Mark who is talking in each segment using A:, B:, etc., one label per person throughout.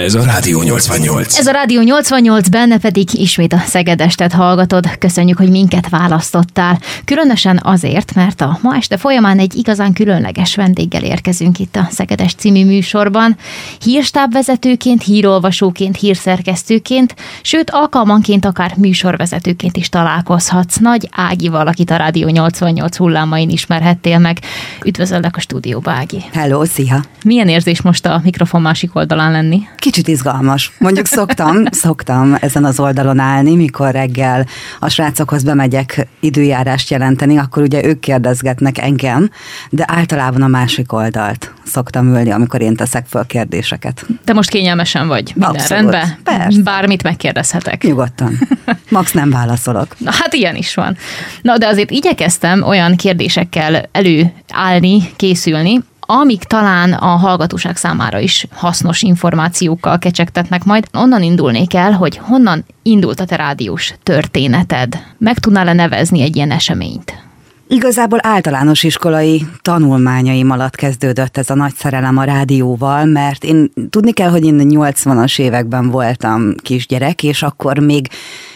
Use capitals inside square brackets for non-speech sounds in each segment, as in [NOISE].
A: Ez a Rádió 88.
B: Ez a Rádió 88, benne pedig ismét a Szegedestet hallgatod. Köszönjük, hogy minket választottál. Különösen azért, mert a ma este folyamán egy igazán különleges vendéggel érkezünk itt a Szegedes című műsorban. Hírstábvezetőként, hírolvasóként, hírszerkesztőként, sőt alkalmanként akár műsorvezetőként is találkozhatsz. Nagy Ági valakit a Rádió 88 hullámain ismerhettél meg. Üdvözöllek a stúdióba, Ági.
C: Hello, szia!
B: Milyen érzés most a mikrofon másik oldalán lenni?
C: Kicsit izgalmas. Mondjuk szoktam, szoktam ezen az oldalon állni, mikor reggel a srácokhoz bemegyek időjárást jelenteni, akkor ugye ők kérdezgetnek engem, de általában a másik oldalt szoktam ülni, amikor én teszek föl kérdéseket.
B: De most kényelmesen vagy? Minden
C: Abszolút.
B: rendben?
C: Persze.
B: Bármit megkérdezhetek.
C: Nyugodtan. Max nem válaszolok.
B: Na, hát ilyen is van. Na, de azért igyekeztem olyan kérdésekkel előállni, készülni, amik talán a hallgatóság számára is hasznos információkkal kecsegtetnek majd. Onnan indulnék el, hogy honnan indult a te rádiós történeted. Meg tudnál-e nevezni egy ilyen eseményt?
C: Igazából általános iskolai tanulmányaim alatt kezdődött ez a nagy szerelem a rádióval, mert én tudni kell, hogy én 80-as években voltam kisgyerek, és akkor még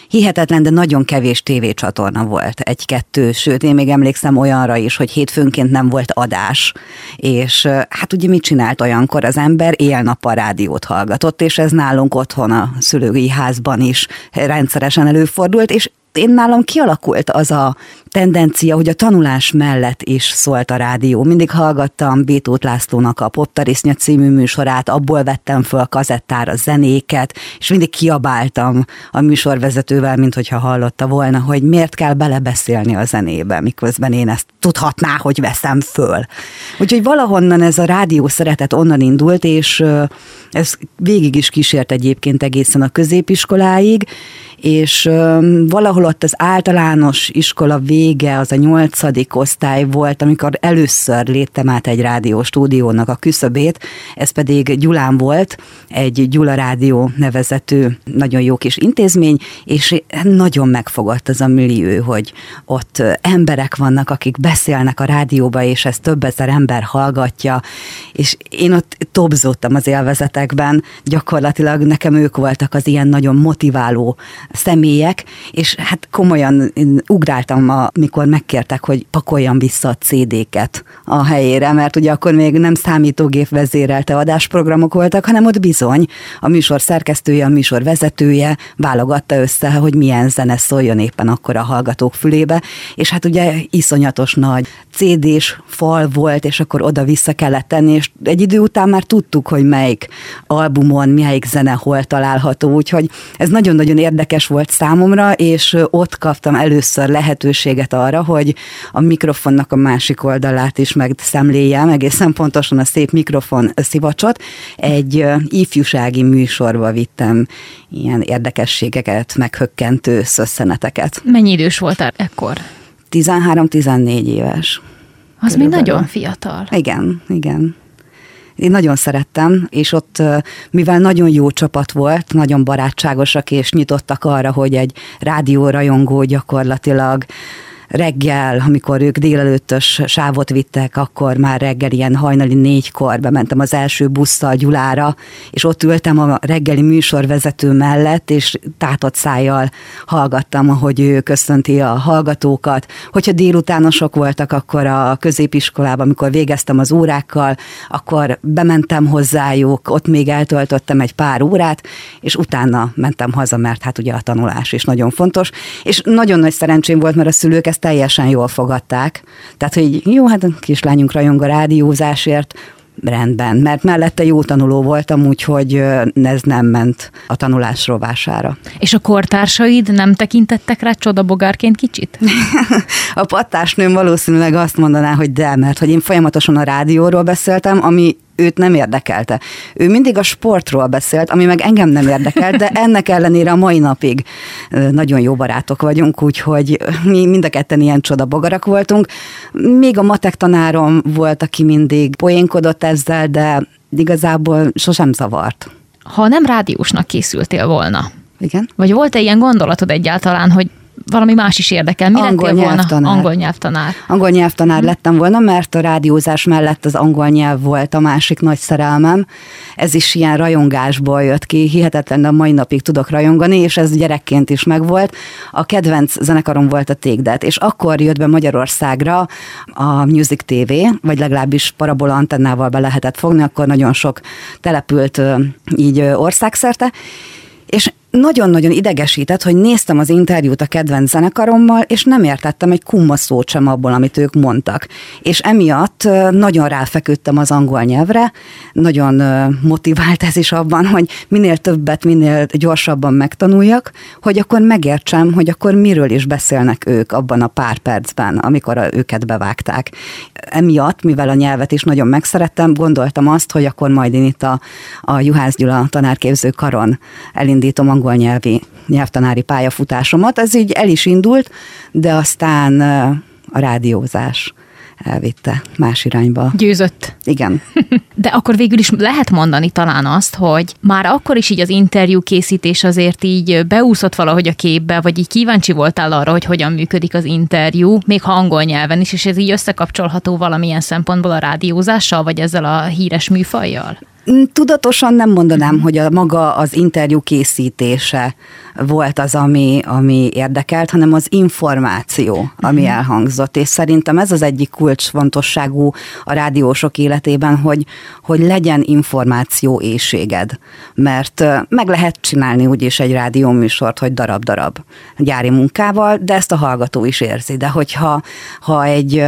C: hihetetlen, de nagyon kevés tévécsatorna volt, egy-kettő, sőt, én még emlékszem olyanra is, hogy hétfőnként nem volt adás, és hát ugye mit csinált olyankor az ember? Éjjel-nappal rádiót hallgatott, és ez nálunk otthon a szülői házban is rendszeresen előfordult, és én nálam kialakult az a tendencia, hogy a tanulás mellett is szólt a rádió. Mindig hallgattam Bétót Lászlónak a Poptarisznya című műsorát, abból vettem föl kazettára zenéket, és mindig kiabáltam a műsorvezetővel, mint hogyha hallotta volna, hogy miért kell belebeszélni a zenébe, miközben én ezt tudhatná, hogy veszem föl. Úgyhogy valahonnan ez a rádió szeretet onnan indult, és ez végig is kísért egyébként egészen a középiskoláig, és valahol ott az általános iskola vége, az a nyolcadik osztály volt, amikor először léptem át egy rádió stúdiónak a küszöbét, ez pedig Gyulán volt, egy Gyula Rádió nevezető nagyon jó kis intézmény, és nagyon megfogott az a millió, hogy ott emberek vannak, akik beszélnek a rádióba, és ezt több ezer ember hallgatja, és én ott tobzottam az élvezetekben, gyakorlatilag nekem ők voltak az ilyen nagyon motiváló személyek, és hát komolyan ugráltam, amikor megkértek, hogy pakoljam vissza a CD-ket a helyére, mert ugye akkor még nem számítógép vezérelte adásprogramok voltak, hanem ott bizony a műsor szerkesztője, a műsor vezetője válogatta össze, hogy milyen zene szóljon éppen akkor a hallgatók fülébe, és hát ugye iszonyatos nagy CD-s fal volt, és akkor oda-vissza kellett tenni, és egy idő után már tudtuk, hogy melyik albumon, melyik zene hol található, úgyhogy ez nagyon-nagyon érdekes volt számomra, és ott kaptam először lehetőséget arra, hogy a mikrofonnak a másik oldalát is megszemléljem, egészen pontosan a szép mikrofon szivacsot. Egy ifjúsági műsorba vittem ilyen érdekességeket, meghökkentő szösszeneteket.
B: Mennyi idős voltál ekkor?
C: 13-14 éves.
B: Az még nagyon fiatal.
C: Igen, igen én nagyon szerettem, és ott, mivel nagyon jó csapat volt, nagyon barátságosak, és nyitottak arra, hogy egy rádiórajongó gyakorlatilag reggel, amikor ők délelőttös sávot vittek, akkor már reggel ilyen hajnali négykor bementem az első busszal Gyulára, és ott ültem a reggeli műsorvezető mellett, és tátott szájjal hallgattam, ahogy ő köszönti a hallgatókat. Hogyha délutánosok voltak, akkor a középiskolában, amikor végeztem az órákkal, akkor bementem hozzájuk, ott még eltöltöttem egy pár órát, és utána mentem haza, mert hát ugye a tanulás is nagyon fontos. És nagyon nagy szerencsém volt, mert a szülők ezt ezt teljesen jól fogadták. Tehát, hogy jó, hát a kislányunk rajong a rádiózásért, rendben, mert mellette jó tanuló voltam, úgyhogy ez nem ment a tanulás rovására.
B: És a kortársaid nem tekintettek rá csodabogárként kicsit? [LAUGHS]
C: a pattásnőm valószínűleg azt mondaná, hogy de, mert hogy én folyamatosan a rádióról beszéltem, ami őt nem érdekelte. Ő mindig a sportról beszélt, ami meg engem nem érdekelt, de ennek ellenére a mai napig nagyon jó barátok vagyunk, úgyhogy mi mind a ketten ilyen csodabogarak voltunk. Még a matek tanárom volt, aki mindig poénkodott ezzel, de igazából sosem zavart.
B: Ha nem rádiósnak készültél volna,
C: igen.
B: Vagy volt-e ilyen gondolatod egyáltalán, hogy valami más is érdekel. Mi
C: angol
B: lettél volna?
C: Nyelvtanár.
B: Angol nyelvtanár.
C: Angol nyelvtanár lettem volna, mert a rádiózás mellett az angol nyelv volt a másik nagy szerelmem. Ez is ilyen rajongásból jött ki, hihetetlen, de a mai napig tudok rajongani, és ez gyerekként is megvolt. A kedvenc zenekarom volt a Tégdet, és akkor jött be Magyarországra a Music TV, vagy legalábbis parabola antennával be lehetett fogni, akkor nagyon sok települt így országszerte, és nagyon-nagyon idegesített, hogy néztem az interjút a kedvenc zenekarommal, és nem értettem egy kumma szót sem abból, amit ők mondtak. És emiatt nagyon ráfeküdtem az angol nyelvre, nagyon motivált ez is abban, hogy minél többet, minél gyorsabban megtanuljak, hogy akkor megértsem, hogy akkor miről is beszélnek ők abban a pár percben, amikor őket bevágták. Emiatt, mivel a nyelvet is nagyon megszerettem, gondoltam azt, hogy akkor majd én itt a, a Juhász Gyula tanárképző karon elindítom angol nyelvi nyelvtanári pályafutásomat. Ez így el is indult, de aztán a rádiózás elvitte más irányba.
B: Győzött.
C: Igen. [LAUGHS]
B: De akkor végül is lehet mondani talán azt, hogy már akkor is így az interjú készítés azért így beúszott valahogy a képbe, vagy így kíváncsi voltál arra, hogy hogyan működik az interjú, még ha angol nyelven is, és ez így összekapcsolható valamilyen szempontból a rádiózással, vagy ezzel a híres műfajjal?
C: Tudatosan nem mondanám, hogy a maga az interjú készítése volt az, ami, ami érdekelt, hanem az információ, ami uh-huh. elhangzott. És szerintem ez az egyik kulcsfontosságú a rádiósok életében, hogy, hogy legyen információ éjséged. Mert meg lehet csinálni úgyis egy rádióműsort, hogy darab-darab gyári munkával, de ezt a hallgató is érzi. De hogyha ha egy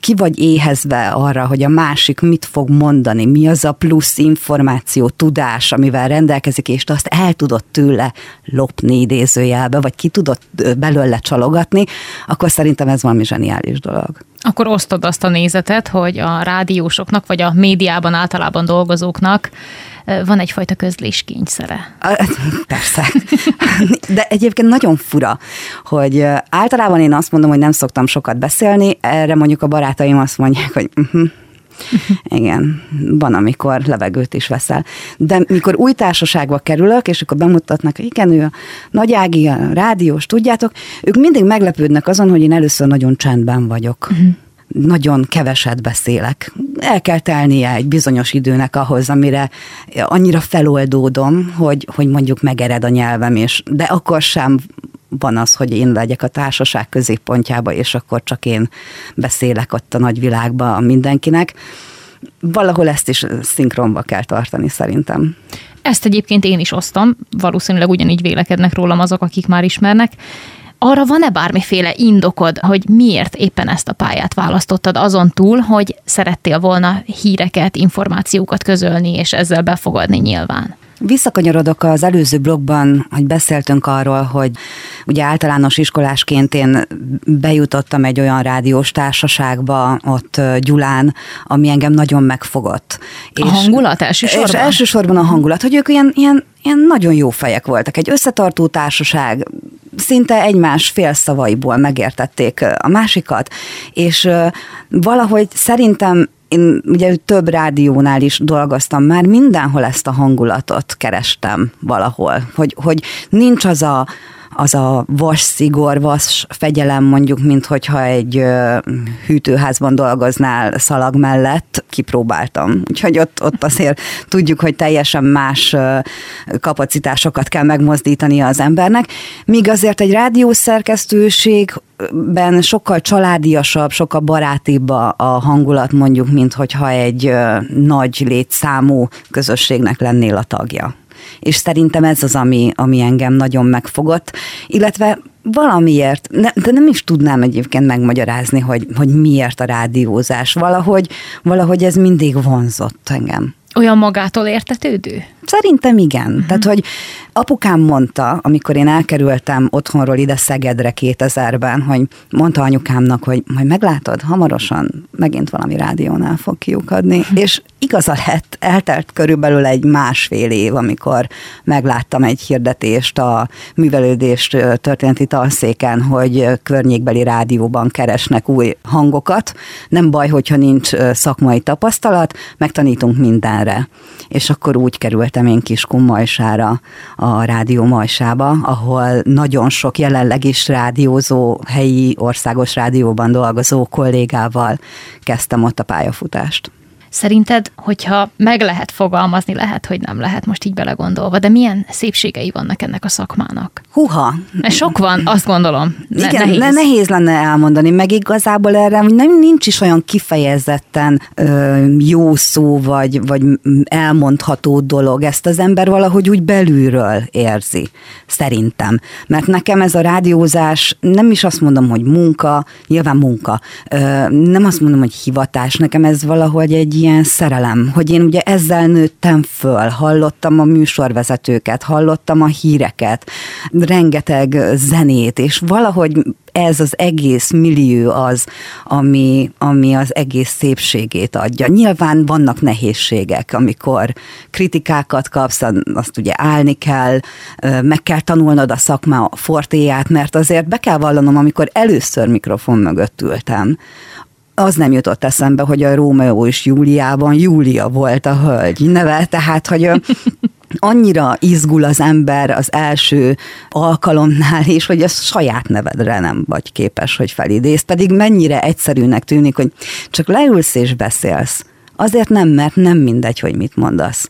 C: ki vagy éhezve arra, hogy a másik mit fog mondani, mi az a plusz információ, tudás, amivel rendelkezik, és azt el tudod tőle lopni idézőjelbe, vagy ki tudod belőle csalogatni, akkor szerintem ez valami zseniális dolog.
B: Akkor osztod azt a nézetet, hogy a rádiósoknak, vagy a médiában általában dolgozóknak van egyfajta közléskényszere.
C: Persze. [LAUGHS] De egyébként nagyon fura, hogy általában én azt mondom, hogy nem szoktam sokat beszélni, erre mondjuk a barátaim azt mondják, hogy uh-huh, [LAUGHS] igen, van, amikor levegőt is veszel. De mikor új társaságba kerülök, és akkor bemutatnak, hogy igen, ő a Nagy Ági, a rádiós, tudjátok, ők mindig meglepődnek azon, hogy én először nagyon csendben vagyok. Uh-huh nagyon keveset beszélek. El kell telnie egy bizonyos időnek ahhoz, amire annyira feloldódom, hogy, hogy mondjuk megered a nyelvem, és de akkor sem van az, hogy én legyek a társaság középpontjába, és akkor csak én beszélek ott a nagyvilágba mindenkinek. Valahol ezt is szinkronba kell tartani szerintem.
B: Ezt egyébként én is osztom, valószínűleg ugyanígy vélekednek rólam azok, akik már ismernek. Arra van-e bármiféle indokod, hogy miért éppen ezt a pályát választottad, azon túl, hogy szerettél volna híreket, információkat közölni, és ezzel befogadni nyilván?
C: Visszakanyarodok az előző blogban, hogy beszéltünk arról, hogy ugye általános iskolásként én bejutottam egy olyan rádiós társaságba ott Gyulán, ami engem nagyon megfogott.
B: A és, hangulat elsősorban?
C: És elsősorban a hangulat, hogy ők ilyen, ilyen, ilyen nagyon jó fejek voltak. Egy összetartó társaság, szinte egymás félszavaiból megértették a másikat, és valahogy szerintem én ugye több rádiónál is dolgoztam már, mindenhol ezt a hangulatot kerestem valahol, hogy, hogy nincs az a, az a vas szigor, vas fegyelem mondjuk, mint hogyha egy hűtőházban dolgoznál szalag mellett, kipróbáltam. Úgyhogy ott, ott azért tudjuk, hogy teljesen más kapacitásokat kell megmozdítani az embernek, míg azért egy rádiószerkesztőségben sokkal családiasabb, sokkal barátibb a, a hangulat mondjuk, mint hogyha egy nagy létszámú közösségnek lennél a tagja és szerintem ez az, ami, ami engem nagyon megfogott, illetve valamiért, ne, de nem is tudnám egyébként megmagyarázni, hogy, hogy miért a rádiózás. Valahogy, valahogy ez mindig vonzott engem.
B: Olyan magától értetődő?
C: Szerintem igen. Uh-huh. Tehát, hogy apukám mondta, amikor én elkerültem otthonról ide Szegedre 2000-ben, hogy mondta anyukámnak, hogy majd meglátod, hamarosan megint valami rádiónál fog kiukadni. Uh-huh. És igaza lett, eltelt körülbelül egy másfél év, amikor megláttam egy hirdetést a művelődés történeti tanszéken, hogy környékbeli rádióban keresnek új hangokat. Nem baj, hogyha nincs szakmai tapasztalat, megtanítunk mindenre. És akkor úgy kerültem én Kiskun Majsára, a Rádió Majsába, ahol nagyon sok jelenleg is rádiózó, helyi országos rádióban dolgozó kollégával kezdtem ott a pályafutást.
B: Szerinted, hogyha meg lehet fogalmazni, lehet, hogy nem lehet most így belegondolva, de milyen szépségei vannak ennek a szakmának?
C: Huha!
B: Sok van, azt gondolom.
C: Ne, Igen, nehéz. Ne, nehéz lenne elmondani, meg igazából erre nem nincs is olyan kifejezetten ö, jó szó, vagy, vagy elmondható dolog. Ezt az ember valahogy úgy belülről érzi, szerintem. Mert nekem ez a rádiózás, nem is azt mondom, hogy munka, nyilván munka, ö, nem azt mondom, hogy hivatás, nekem ez valahogy egy ilyen szerelem, hogy én ugye ezzel nőttem föl, hallottam a műsorvezetőket, hallottam a híreket, rengeteg zenét, és valahogy ez az egész millió az, ami, ami az egész szépségét adja. Nyilván vannak nehézségek, amikor kritikákat kapsz, azt ugye állni kell, meg kell tanulnod a szakma fortéját, mert azért be kell vallanom, amikor először mikrofon mögött ültem, az nem jutott eszembe, hogy a Rómeó és Júliában Júlia volt a hölgy neve, tehát, hogy annyira izgul az ember az első alkalomnál is, hogy a saját nevedre nem vagy képes, hogy felidéz. Pedig mennyire egyszerűnek tűnik, hogy csak leülsz és beszélsz. Azért nem, mert nem mindegy, hogy mit mondasz.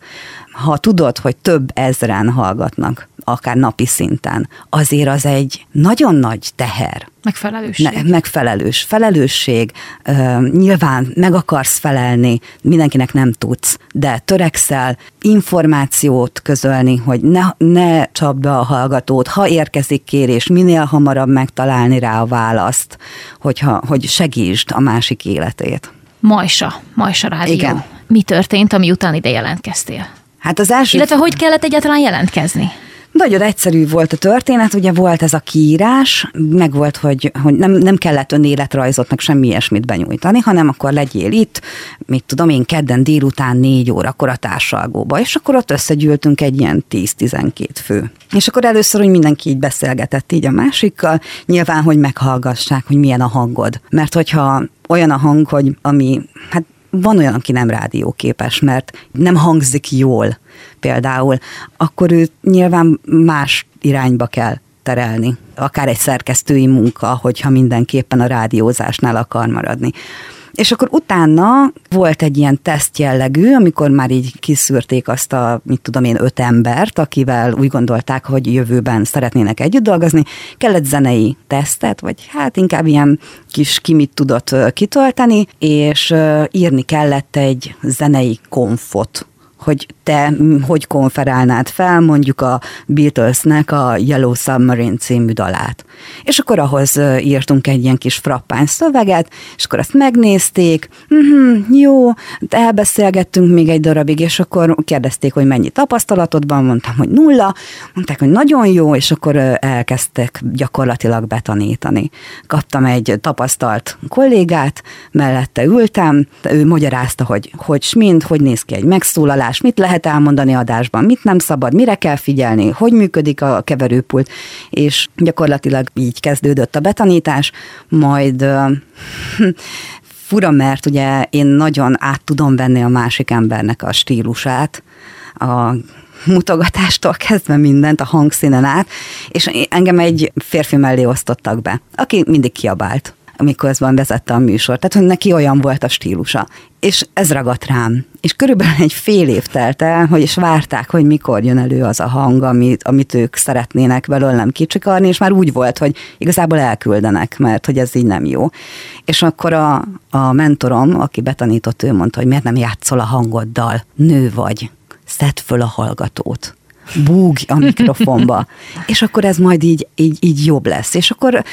C: Ha tudod, hogy több ezren hallgatnak, akár napi szinten, azért az egy nagyon nagy teher.
B: Megfelelőség.
C: Ne, megfelelős. Felelősség, uh, nyilván meg akarsz felelni, mindenkinek nem tudsz, de törekszel információt közölni, hogy ne, ne csap be a hallgatót, ha érkezik kérés, minél hamarabb megtalálni rá a választ, hogyha, hogy segítsd a másik életét.
B: Majsa, Majsa Rádió. Igen. Mi történt, ami után ide jelentkeztél?
C: Hát az első...
B: Illetve hogy kellett egyáltalán jelentkezni?
C: Nagyon egyszerű volt a történet, ugye volt ez a kiírás, meg volt, hogy, hogy nem, nem kellett önéletrajzot, meg semmi ilyesmit benyújtani, hanem akkor legyél itt, mit tudom én, kedden délután négy órakor a társalgóba, és akkor ott összegyűltünk egy ilyen 10-12 fő. És akkor először, hogy mindenki így beszélgetett így a másikkal, nyilván, hogy meghallgassák, hogy milyen a hangod. Mert hogyha olyan a hang, hogy ami, hát van olyan, aki nem rádióképes, mert nem hangzik jól például, akkor ő nyilván más irányba kell terelni. Akár egy szerkesztői munka, hogyha mindenképpen a rádiózásnál akar maradni. És akkor utána volt egy ilyen teszt jellegű, amikor már így kiszűrték azt a, mit tudom én, öt embert, akivel úgy gondolták, hogy jövőben szeretnének együtt dolgozni. Kellett zenei tesztet, vagy hát inkább ilyen kis ki mit tudott kitölteni, és írni kellett egy zenei konfot hogy te hogy konferálnád fel mondjuk a Beatlesnek a Yellow Submarine című dalát. És akkor ahhoz írtunk egy ilyen kis frappány szöveget, és akkor azt megnézték, uh-huh, jó, elbeszélgettünk még egy darabig, és akkor kérdezték, hogy mennyi tapasztalatod van, mondtam, hogy nulla, mondták, hogy nagyon jó, és akkor elkezdtek gyakorlatilag betanítani. Kaptam egy tapasztalt kollégát, mellette ültem, ő magyarázta, hogy hogy mind, hogy néz ki egy megszólalás, mit lehet elmondani adásban, mit nem szabad, mire kell figyelni, hogy működik a keverőpult, és gyakorlatilag így kezdődött a betanítás, majd [LAUGHS] fura, mert ugye én nagyon át tudom venni a másik embernek a stílusát, a mutogatástól kezdve mindent, a hangszínen át, és engem egy férfi mellé osztottak be, aki mindig kiabált amiközben vezette a műsort. Tehát, hogy neki olyan volt a stílusa. És ez ragadt rám. És körülbelül egy fél év telt el, hogy is várták, hogy mikor jön elő az a hang, amit, amit ők szeretnének belőlem kicsikarni, és már úgy volt, hogy igazából elküldenek, mert hogy ez így nem jó. És akkor a, a mentorom, aki betanított, ő mondta, hogy miért nem játszol a hangoddal, nő vagy, szedd föl a hallgatót búgj a mikrofonba, [LAUGHS] és akkor ez majd így, így, így jobb lesz. És akkor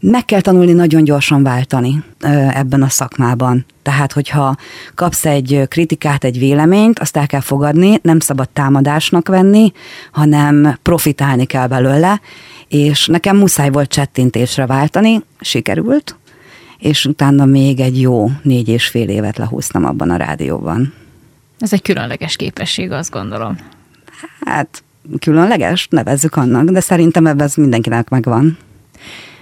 C: meg kell tanulni nagyon gyorsan váltani ebben a szakmában. Tehát, hogyha kapsz egy kritikát, egy véleményt, azt el kell fogadni, nem szabad támadásnak venni, hanem profitálni kell belőle, és nekem muszáj volt csettintésre váltani, sikerült, és utána még egy jó négy és fél évet lehúztam abban a rádióban.
B: Ez egy különleges képesség, azt gondolom.
C: Hát, különleges, nevezzük annak, de szerintem ebben ez mindenkinek megvan.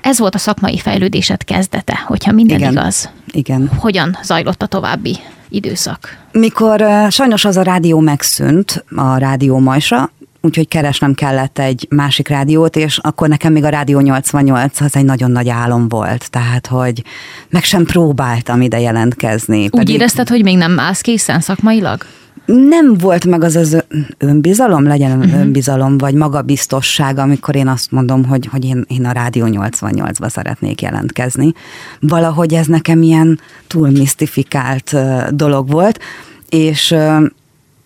B: Ez volt a szakmai fejlődésed kezdete, hogyha minden
C: Igen.
B: igaz.
C: Igen.
B: Hogyan zajlott a további időszak?
C: Mikor sajnos az a rádió megszűnt, a rádió majsa, úgyhogy keresnem kellett egy másik rádiót, és akkor nekem még a Rádió 88 az egy nagyon nagy álom volt, tehát hogy meg sem próbáltam ide jelentkezni.
B: Úgy pedig... érezted, hogy még nem állsz készen szakmailag?
C: Nem volt meg az az önbizalom, legyen uh-huh. önbizalom, vagy magabiztosság, amikor én azt mondom, hogy, hogy én, én a Rádió 88-ba szeretnék jelentkezni. Valahogy ez nekem ilyen túl misztifikált dolog volt, és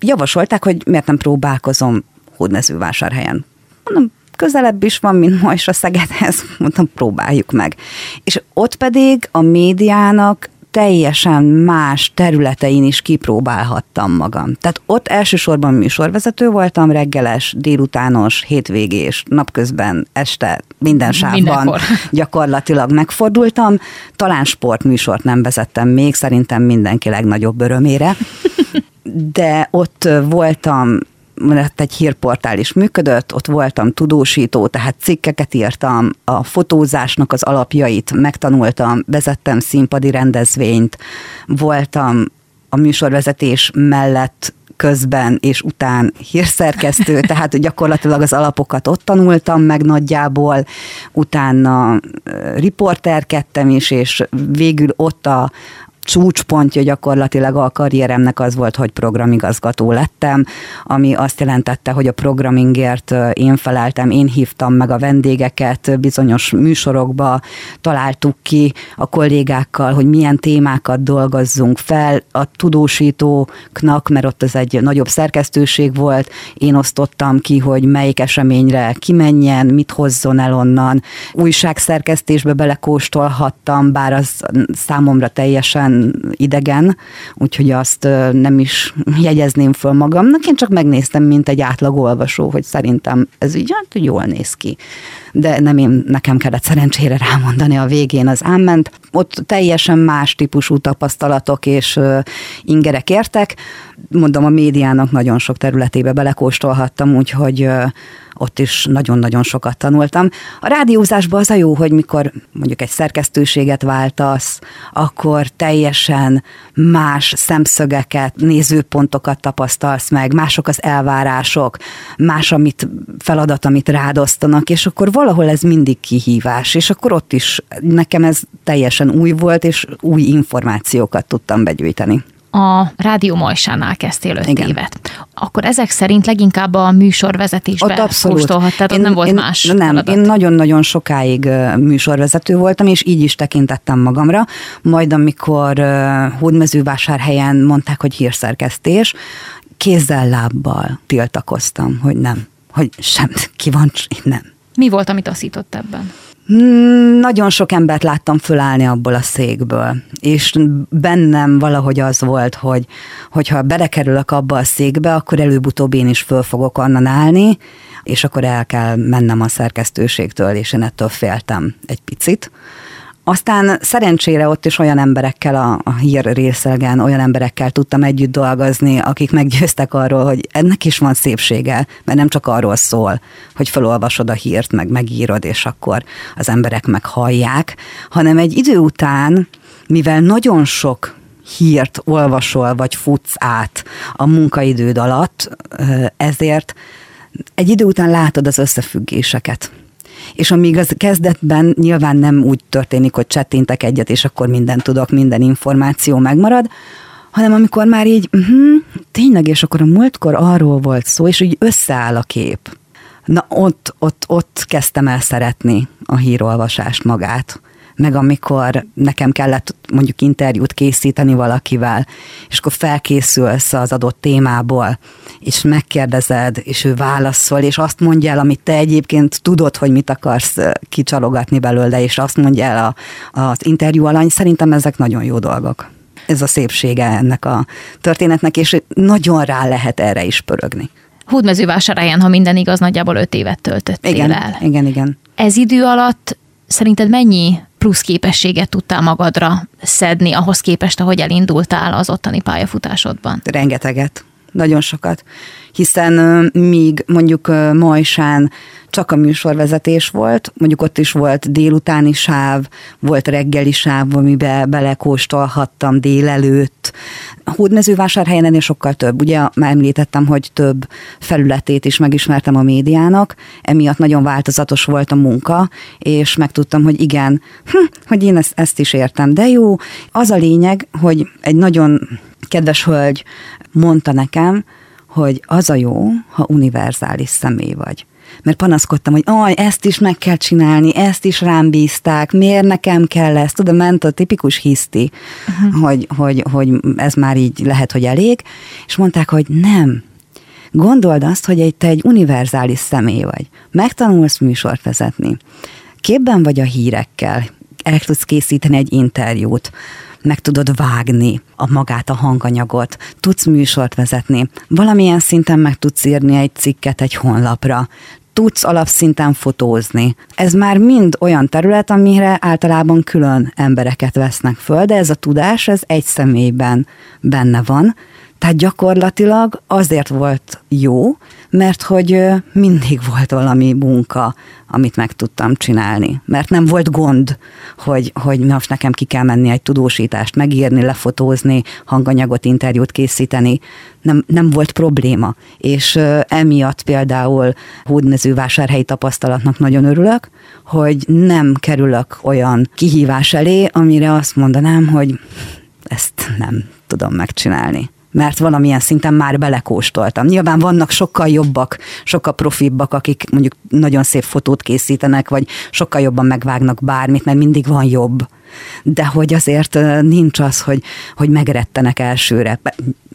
C: javasolták, hogy miért nem próbálkozom Hódmezővásárhelyen. Mondom, közelebb is van, mint most a Szegedhez, [LAUGHS] mondtam, próbáljuk meg. És ott pedig a médiának teljesen más területein is kipróbálhattam magam. Tehát ott elsősorban műsorvezető voltam, reggeles, délutános, hétvégés, napközben, este, minden sávban Mindenkor. [LAUGHS] gyakorlatilag megfordultam. Talán sportműsort nem vezettem még, szerintem mindenki legnagyobb örömére. [LAUGHS] De ott voltam mert egy hírportál is működött, ott voltam tudósító, tehát cikkeket írtam, a fotózásnak az alapjait megtanultam, vezettem színpadi rendezvényt, voltam a műsorvezetés mellett közben és után hírszerkesztő, [LAUGHS] tehát gyakorlatilag az alapokat ott tanultam meg nagyjából, utána riporterkedtem is, és végül ott a, csúcspontja gyakorlatilag a karrieremnek az volt, hogy programigazgató lettem, ami azt jelentette, hogy a programingért én feleltem, én hívtam meg a vendégeket, bizonyos műsorokba találtuk ki a kollégákkal, hogy milyen témákat dolgozzunk fel, a tudósítóknak, mert ott ez egy nagyobb szerkesztőség volt, én osztottam ki, hogy melyik eseményre kimenjen, mit hozzon el onnan. Újságszerkesztésbe belekóstolhattam, bár az számomra teljesen idegen, úgyhogy azt nem is jegyezném föl magamnak. Én csak megnéztem, mint egy átlag olvasó, hogy szerintem ez így hát, jól néz ki. De nem én, nekem kellett szerencsére rámondani a végén az ámment. Ott teljesen más típusú tapasztalatok és ingerek értek. Mondom, a médiának nagyon sok területébe belekóstolhattam, úgyhogy ott is nagyon-nagyon sokat tanultam. A rádiózásban az a jó, hogy mikor mondjuk egy szerkesztőséget váltasz, akkor teljesen más szemszögeket, nézőpontokat tapasztalsz meg, mások az elvárások, más amit feladat, amit rádosztanak, és akkor valahol ez mindig kihívás, és akkor ott is nekem ez teljesen új volt, és új információkat tudtam begyűjteni
B: a Rádió Majsánál kezdtél öt Igen. évet. Akkor ezek szerint leginkább a műsorvezetésbe Ott abszolút. kóstolhattad, én, nem volt
C: én,
B: más
C: Nem, feladat. én nagyon-nagyon sokáig műsorvezető voltam, és így is tekintettem magamra. Majd amikor Hódmezővásárhelyen mondták, hogy hírszerkesztés, kézzel, lábbal tiltakoztam, hogy nem, hogy sem, ki van, nem.
B: Mi volt, amit aszított ebben?
C: Hmm, nagyon sok embert láttam fölállni abból a székből, és bennem valahogy az volt, hogy hogyha belekerülök abba a székbe, akkor előbb-utóbb én is föl fogok onnan állni, és akkor el kell mennem a szerkesztőségtől, és én ettől féltem egy picit. Aztán szerencsére ott is olyan emberekkel a, a hír részegen, olyan emberekkel tudtam együtt dolgozni, akik meggyőztek arról, hogy ennek is van szépsége, mert nem csak arról szól, hogy felolvasod a hírt, meg megírod, és akkor az emberek meghallják, hanem egy idő után, mivel nagyon sok hírt olvasol, vagy futsz át a munkaidőd alatt, ezért egy idő után látod az összefüggéseket és amíg az kezdetben nyilván nem úgy történik, hogy csettintek egyet, és akkor mindent tudok, minden információ megmarad, hanem amikor már így, uh-huh, tényleg, és akkor a múltkor arról volt szó, és úgy összeáll a kép. Na ott, ott, ott kezdtem el szeretni a hírolvasást magát meg amikor nekem kellett mondjuk interjút készíteni valakivel, és akkor felkészülsz az adott témából, és megkérdezed, és ő válaszol, és azt mondja el, amit te egyébként tudod, hogy mit akarsz kicsalogatni belőle, és azt mondja el a, az interjú alany, szerintem ezek nagyon jó dolgok. Ez a szépsége ennek a történetnek, és nagyon rá lehet erre is pörögni.
B: Hódmezővásárhelyen, ha minden igaz, nagyjából öt évet töltöttél
C: igen,
B: el.
C: Igen, igen.
B: Ez idő alatt szerinted mennyi plusz képességet tudtál magadra szedni ahhoz képest, ahogy elindultál az ottani pályafutásodban?
C: Rengeteget, nagyon sokat. Hiszen míg mondjuk Majsán csak a műsorvezetés volt, mondjuk ott is volt délutáni sáv, volt reggeli sáv, amiben belekóstolhattam délelőtt. A Hódmezővásárhelyen ennél sokkal több. Ugye már említettem, hogy több felületét is megismertem a médiának, emiatt nagyon változatos volt a munka, és megtudtam, hogy igen, hm, hogy én ezt, ezt is értem, de jó. Az a lényeg, hogy egy nagyon kedves hölgy mondta nekem, hogy az a jó, ha univerzális személy vagy. Mert panaszkodtam, hogy aj, ezt is meg kell csinálni, ezt is rám bízták, miért nekem kell ezt, tudom, ment a tipikus hiszti, uh-huh. hogy, hogy, hogy ez már így lehet, hogy elég, és mondták, hogy nem, gondold azt, hogy egy, te egy univerzális személy vagy, megtanulsz műsort vezetni, képben vagy a hírekkel, el tudsz készíteni egy interjút, meg tudod vágni a magát, a hanganyagot, tudsz műsort vezetni, valamilyen szinten meg tudsz írni egy cikket egy honlapra, tudsz alapszinten fotózni. Ez már mind olyan terület, amire általában külön embereket vesznek föl, de ez a tudás, ez egy személyben benne van, tehát gyakorlatilag azért volt jó, mert hogy mindig volt valami munka, amit meg tudtam csinálni. Mert nem volt gond, hogy, hogy most nekem ki kell menni egy tudósítást megírni, lefotózni, hanganyagot, interjút készíteni. Nem, nem volt probléma. És emiatt például hódmezővásárhelyi tapasztalatnak nagyon örülök, hogy nem kerülök olyan kihívás elé, amire azt mondanám, hogy ezt nem tudom megcsinálni mert valamilyen szinten már belekóstoltam. Nyilván vannak sokkal jobbak, sokkal profibbak, akik mondjuk nagyon szép fotót készítenek, vagy sokkal jobban megvágnak bármit, mert mindig van jobb. De hogy azért nincs az, hogy, hogy megrettenek elsőre.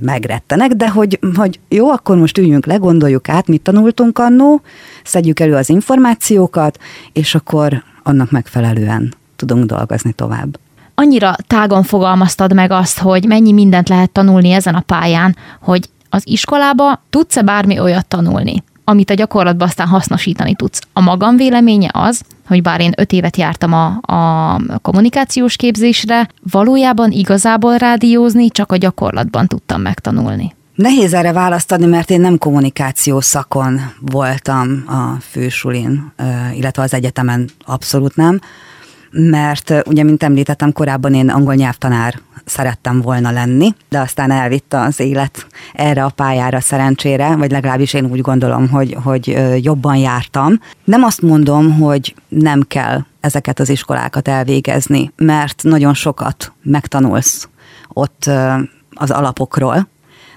C: Megrettenek, de hogy, hogy jó, akkor most üljünk le, gondoljuk át, mit tanultunk annó, szedjük elő az információkat, és akkor annak megfelelően tudunk dolgozni tovább
B: annyira tágon fogalmaztad meg azt, hogy mennyi mindent lehet tanulni ezen a pályán, hogy az iskolába tudsz-e bármi olyat tanulni, amit a gyakorlatban aztán hasznosítani tudsz. A magam véleménye az, hogy bár én öt évet jártam a, a kommunikációs képzésre, valójában igazából rádiózni csak a gyakorlatban tudtam megtanulni.
C: Nehéz erre választani, mert én nem kommunikáció szakon voltam a fősulin, illetve az egyetemen abszolút nem mert ugye, mint említettem korábban, én angol nyelvtanár szerettem volna lenni, de aztán elvitte az élet erre a pályára szerencsére, vagy legalábbis én úgy gondolom, hogy, hogy jobban jártam. Nem azt mondom, hogy nem kell ezeket az iskolákat elvégezni, mert nagyon sokat megtanulsz ott az alapokról,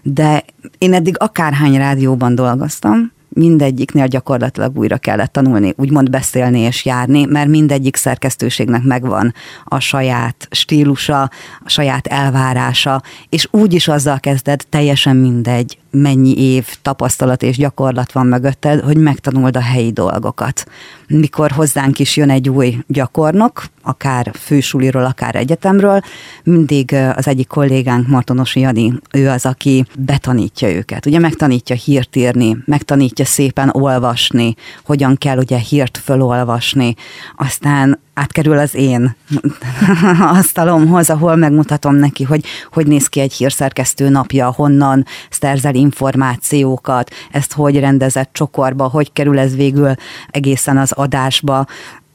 C: de én eddig akárhány rádióban dolgoztam, mindegyiknél gyakorlatilag újra kellett tanulni, úgymond beszélni és járni, mert mindegyik szerkesztőségnek megvan a saját stílusa, a saját elvárása, és úgy is azzal kezded, teljesen mindegy, mennyi év tapasztalat és gyakorlat van mögötted, hogy megtanuld a helyi dolgokat. Mikor hozzánk is jön egy új gyakornok, akár fősuliról, akár egyetemről, mindig az egyik kollégánk, Martonosi Jani, ő az, aki betanítja őket. Ugye megtanítja hírt írni, megtanítja szépen olvasni, hogyan kell ugye hírt fölolvasni, aztán átkerül az én [LAUGHS] asztalomhoz, ahol megmutatom neki, hogy hogy néz ki egy hírszerkesztő napja, honnan szerzel információkat, ezt hogy rendezett csokorba, hogy kerül ez végül egészen az adásba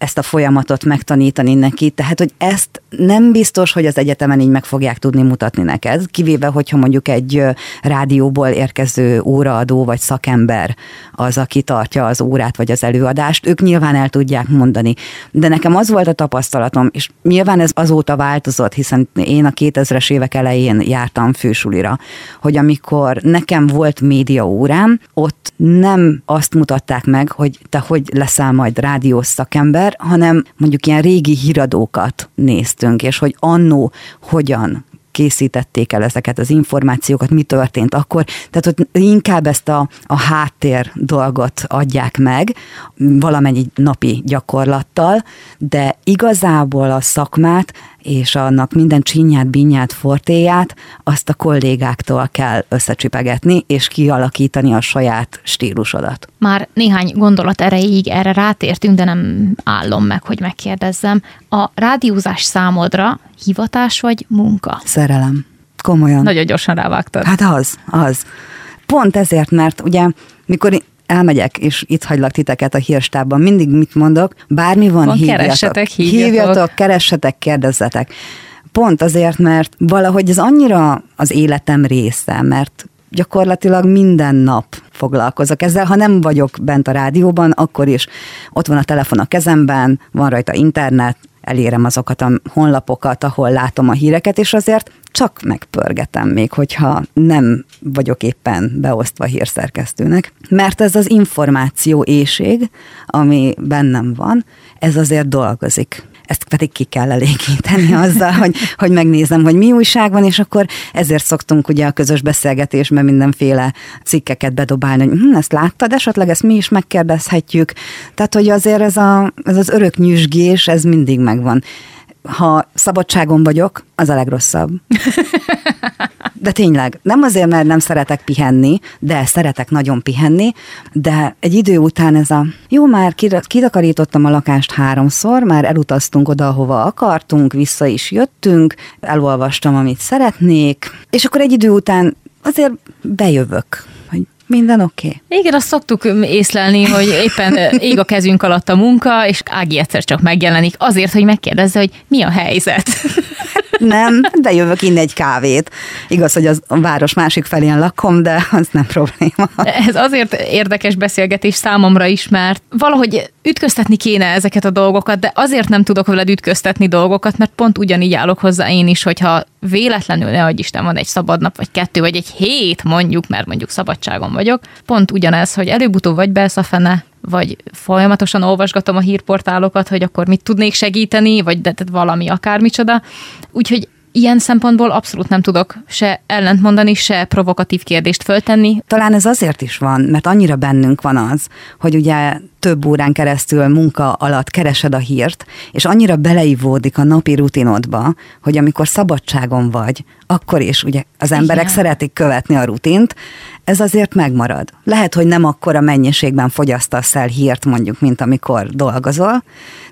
C: ezt a folyamatot megtanítani neki, tehát hogy ezt nem biztos, hogy az egyetemen így meg fogják tudni mutatni neked, kivéve, hogyha mondjuk egy rádióból érkező óraadó vagy szakember az, aki tartja az órát vagy az előadást, ők nyilván el tudják mondani. De nekem az volt a tapasztalatom, és nyilván ez azóta változott, hiszen én a 2000-es évek elején jártam fősulira, hogy amikor nekem volt média órám, ott nem azt mutatták meg, hogy te hogy leszel majd rádiós szakember, hanem mondjuk ilyen régi híradókat néztünk, és hogy annó hogyan készítették el ezeket az információkat, mi történt akkor. Tehát ott inkább ezt a, a háttér dolgot adják meg valamennyi napi gyakorlattal, de igazából a szakmát és annak minden csinyát, binyát, fortéját azt a kollégáktól kell összecsipegetni, és kialakítani a saját stílusodat.
B: Már néhány gondolat erejéig erre rátértünk, de nem állom meg, hogy megkérdezzem. A rádiózás számodra hivatás vagy munka?
C: Szerelem. Komolyan.
B: Nagyon gyorsan rávágtad.
C: Hát az, az. Pont ezért, mert ugye mikor elmegyek, és itt hagylak titeket a hírstában, mindig mit mondok, bármi van,
B: Van,
C: hívjatok.
B: keressetek, hívjatok.
C: hívjatok, keressetek, kérdezzetek. Pont azért, mert valahogy ez annyira az életem része, mert gyakorlatilag minden nap foglalkozok ezzel. Ha nem vagyok bent a rádióban, akkor is ott van a telefon a kezemben, van rajta internet, elérem azokat a honlapokat, ahol látom a híreket, és azért csak megpörgetem még, hogyha nem vagyok éppen beosztva hírszerkesztőnek. Mert ez az információ éjség, ami bennem van, ez azért dolgozik ezt pedig ki kell elégíteni azzal, hogy, hogy megnézem, hogy mi újság van, és akkor ezért szoktunk ugye a közös beszélgetésben mindenféle cikkeket bedobálni, hogy hm, ezt láttad, esetleg ezt mi is megkérdezhetjük. Tehát, hogy azért ez, a, ez az örök nyüzsgés, ez mindig megvan ha szabadságon vagyok, az a legrosszabb. De tényleg, nem azért, mert nem szeretek pihenni, de szeretek nagyon pihenni, de egy idő után ez a, jó, már kidakarítottam a lakást háromszor, már elutaztunk oda, ahova akartunk, vissza is jöttünk, elolvastam, amit szeretnék, és akkor egy idő után azért bejövök minden oké. Okay.
B: Igen, azt szoktuk észlelni, hogy éppen ég a kezünk alatt a munka, és Ági egyszer csak megjelenik azért, hogy megkérdezze, hogy mi a helyzet.
C: Nem, de jövök inni egy kávét. Igaz, hogy az a város másik felén lakom, de az nem probléma.
B: Ez azért érdekes beszélgetés számomra is, mert valahogy ütköztetni kéne ezeket a dolgokat, de azért nem tudok veled ütköztetni dolgokat, mert pont ugyanígy állok hozzá én is, hogyha véletlenül, ne adj Isten, van egy szabad nap, vagy kettő, vagy egy hét mondjuk, mert mondjuk szabadságon vagyok, pont ugyanez, hogy előbb-utóbb vagy belsz a fene, vagy folyamatosan olvasgatom a hírportálokat, hogy akkor mit tudnék segíteni, vagy de, de valami akármicsoda. Úgyhogy ilyen szempontból abszolút nem tudok se ellentmondani, se provokatív kérdést föltenni.
C: Talán ez azért is van, mert annyira bennünk van az, hogy ugye több órán keresztül munka alatt keresed a hírt, és annyira beleivódik a napi rutinodba, hogy amikor szabadságon vagy, akkor is ugye az emberek Igen. szeretik követni a rutint, ez azért megmarad. Lehet, hogy nem akkora mennyiségben fogyasztasz el hírt mondjuk, mint amikor dolgozol,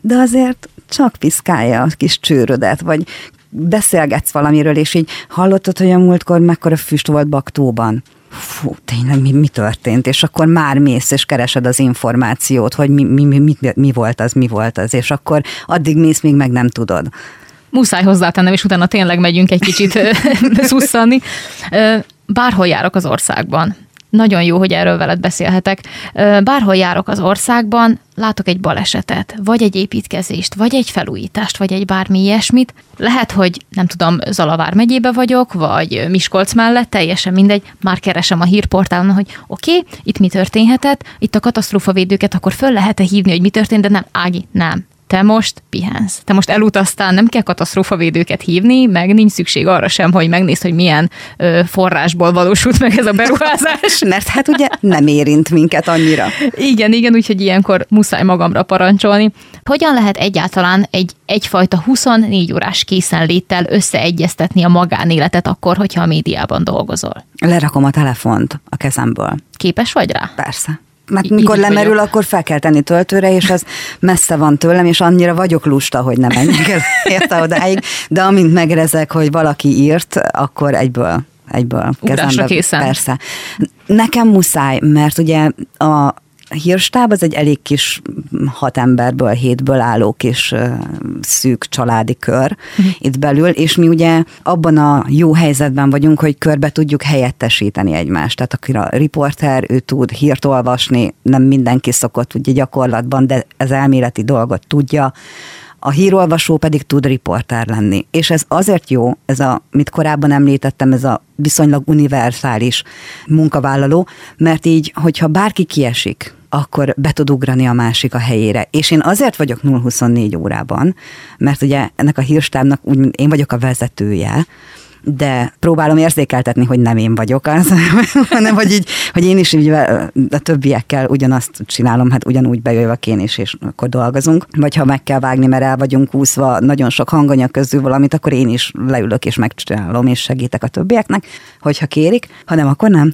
C: de azért csak piszkálja a kis csőrödet, vagy beszélgetsz valamiről, és így hallottad, hogy a múltkor mekkora füst volt Baktóban. Fú, tényleg mi, mi történt? És akkor már mész, és keresed az információt, hogy mi, mi, mi, mi, mi volt az, mi volt az, és akkor addig mész, még meg nem tudod
B: muszáj hozzátennem, és utána tényleg megyünk egy kicsit [LAUGHS] [LAUGHS] szusszani. Bárhol járok az országban, nagyon jó, hogy erről veled beszélhetek. Bárhol járok az országban, látok egy balesetet, vagy egy építkezést, vagy egy felújítást, vagy egy bármi ilyesmit. Lehet, hogy nem tudom, Zalavár megyébe vagyok, vagy Miskolc mellett, teljesen mindegy, már keresem a hírportálon, hogy oké, okay, itt mi történhetett, itt a katasztrófavédőket, akkor föl lehet-e hívni, hogy mi történt, de nem, Ági, nem te most pihensz. Te most elutaztál, nem kell katasztrófavédőket hívni, meg nincs szükség arra sem, hogy megnézd, hogy milyen ö, forrásból valósult meg ez a beruházás. [LAUGHS]
C: Mert hát ugye nem érint minket annyira.
B: Igen, igen, úgyhogy ilyenkor muszáj magamra parancsolni. Hogyan lehet egyáltalán egy egyfajta 24 órás készenléttel összeegyeztetni a magánéletet akkor, hogyha a médiában dolgozol?
C: Lerakom a telefont a kezemből.
B: Képes vagy rá?
C: Persze mert mikor lemerül, vagyok. akkor fel kell tenni töltőre, és az messze van tőlem, és annyira vagyok lusta, hogy nem menjek el [LAUGHS] érte odáig, de amint megrezek, hogy valaki írt, akkor egyből egyből kezembe.
B: készen.
C: Persze. Nekem muszáj, mert ugye a, hírstáb az egy elég kis hat emberből, hétből álló kis szűk családi kör uh-huh. itt belül, és mi ugye abban a jó helyzetben vagyunk, hogy körbe tudjuk helyettesíteni egymást. Tehát aki a riporter, ő tud hírt olvasni, nem mindenki szokott ugye gyakorlatban, de ez elméleti dolgot tudja, a hírolvasó pedig tud riporter lenni. És ez azért jó, ez a, mit korábban említettem, ez a viszonylag univerzális munkavállaló, mert így, hogyha bárki kiesik, akkor be tud ugrani a másik a helyére. És én azért vagyok 0-24 órában, mert ugye ennek a hírstábnak úgy, én vagyok a vezetője, de próbálom érzékeltetni, hogy nem én vagyok az, [LAUGHS] hanem hogy, így, hogy én is így a többiekkel ugyanazt csinálom, hát ugyanúgy bejövök én is, és akkor dolgozunk. Vagy ha meg kell vágni, mert el vagyunk úszva nagyon sok hanganyag közül valamit, akkor én is leülök és megcsinálom, és segítek a többieknek, hogyha kérik, ha nem, akkor nem.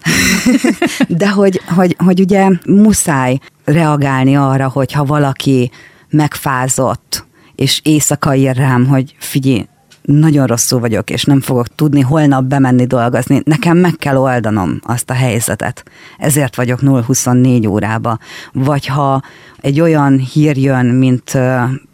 C: [LAUGHS] de hogy, hogy, hogy ugye muszáj reagálni arra, hogyha valaki megfázott, és éjszaka ír rám, hogy figyelj, nagyon rosszul vagyok, és nem fogok tudni holnap bemenni dolgozni, nekem meg kell oldanom azt a helyzetet. Ezért vagyok 0-24 órába. Vagy ha egy olyan hír jön, mint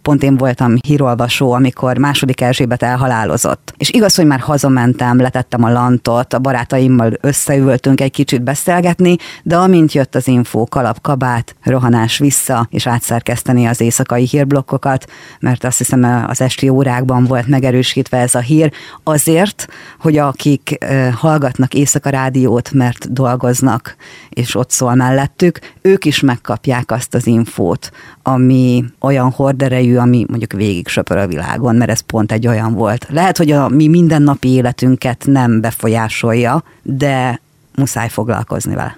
C: pont én voltam hírolvasó, amikor második Erzsébet elhalálozott. És igaz, hogy már hazamentem, letettem a lantot, a barátaimmal összeültünk egy kicsit beszélgetni, de amint jött az infó, kalap, kabát, rohanás vissza, és átszerkeszteni az éjszakai hírblokkokat, mert azt hiszem az esti órákban volt megerősítve ez a hír, azért, hogy akik hallgatnak éjszaka rádiót, mert dolgoznak, és ott szól mellettük, ők is megkapják azt az infót, ami olyan horderejű, ami mondjuk végig söpör a világon, mert ez pont egy olyan volt. Lehet, hogy a mi mindennapi életünket nem befolyásolja, de muszáj foglalkozni vele.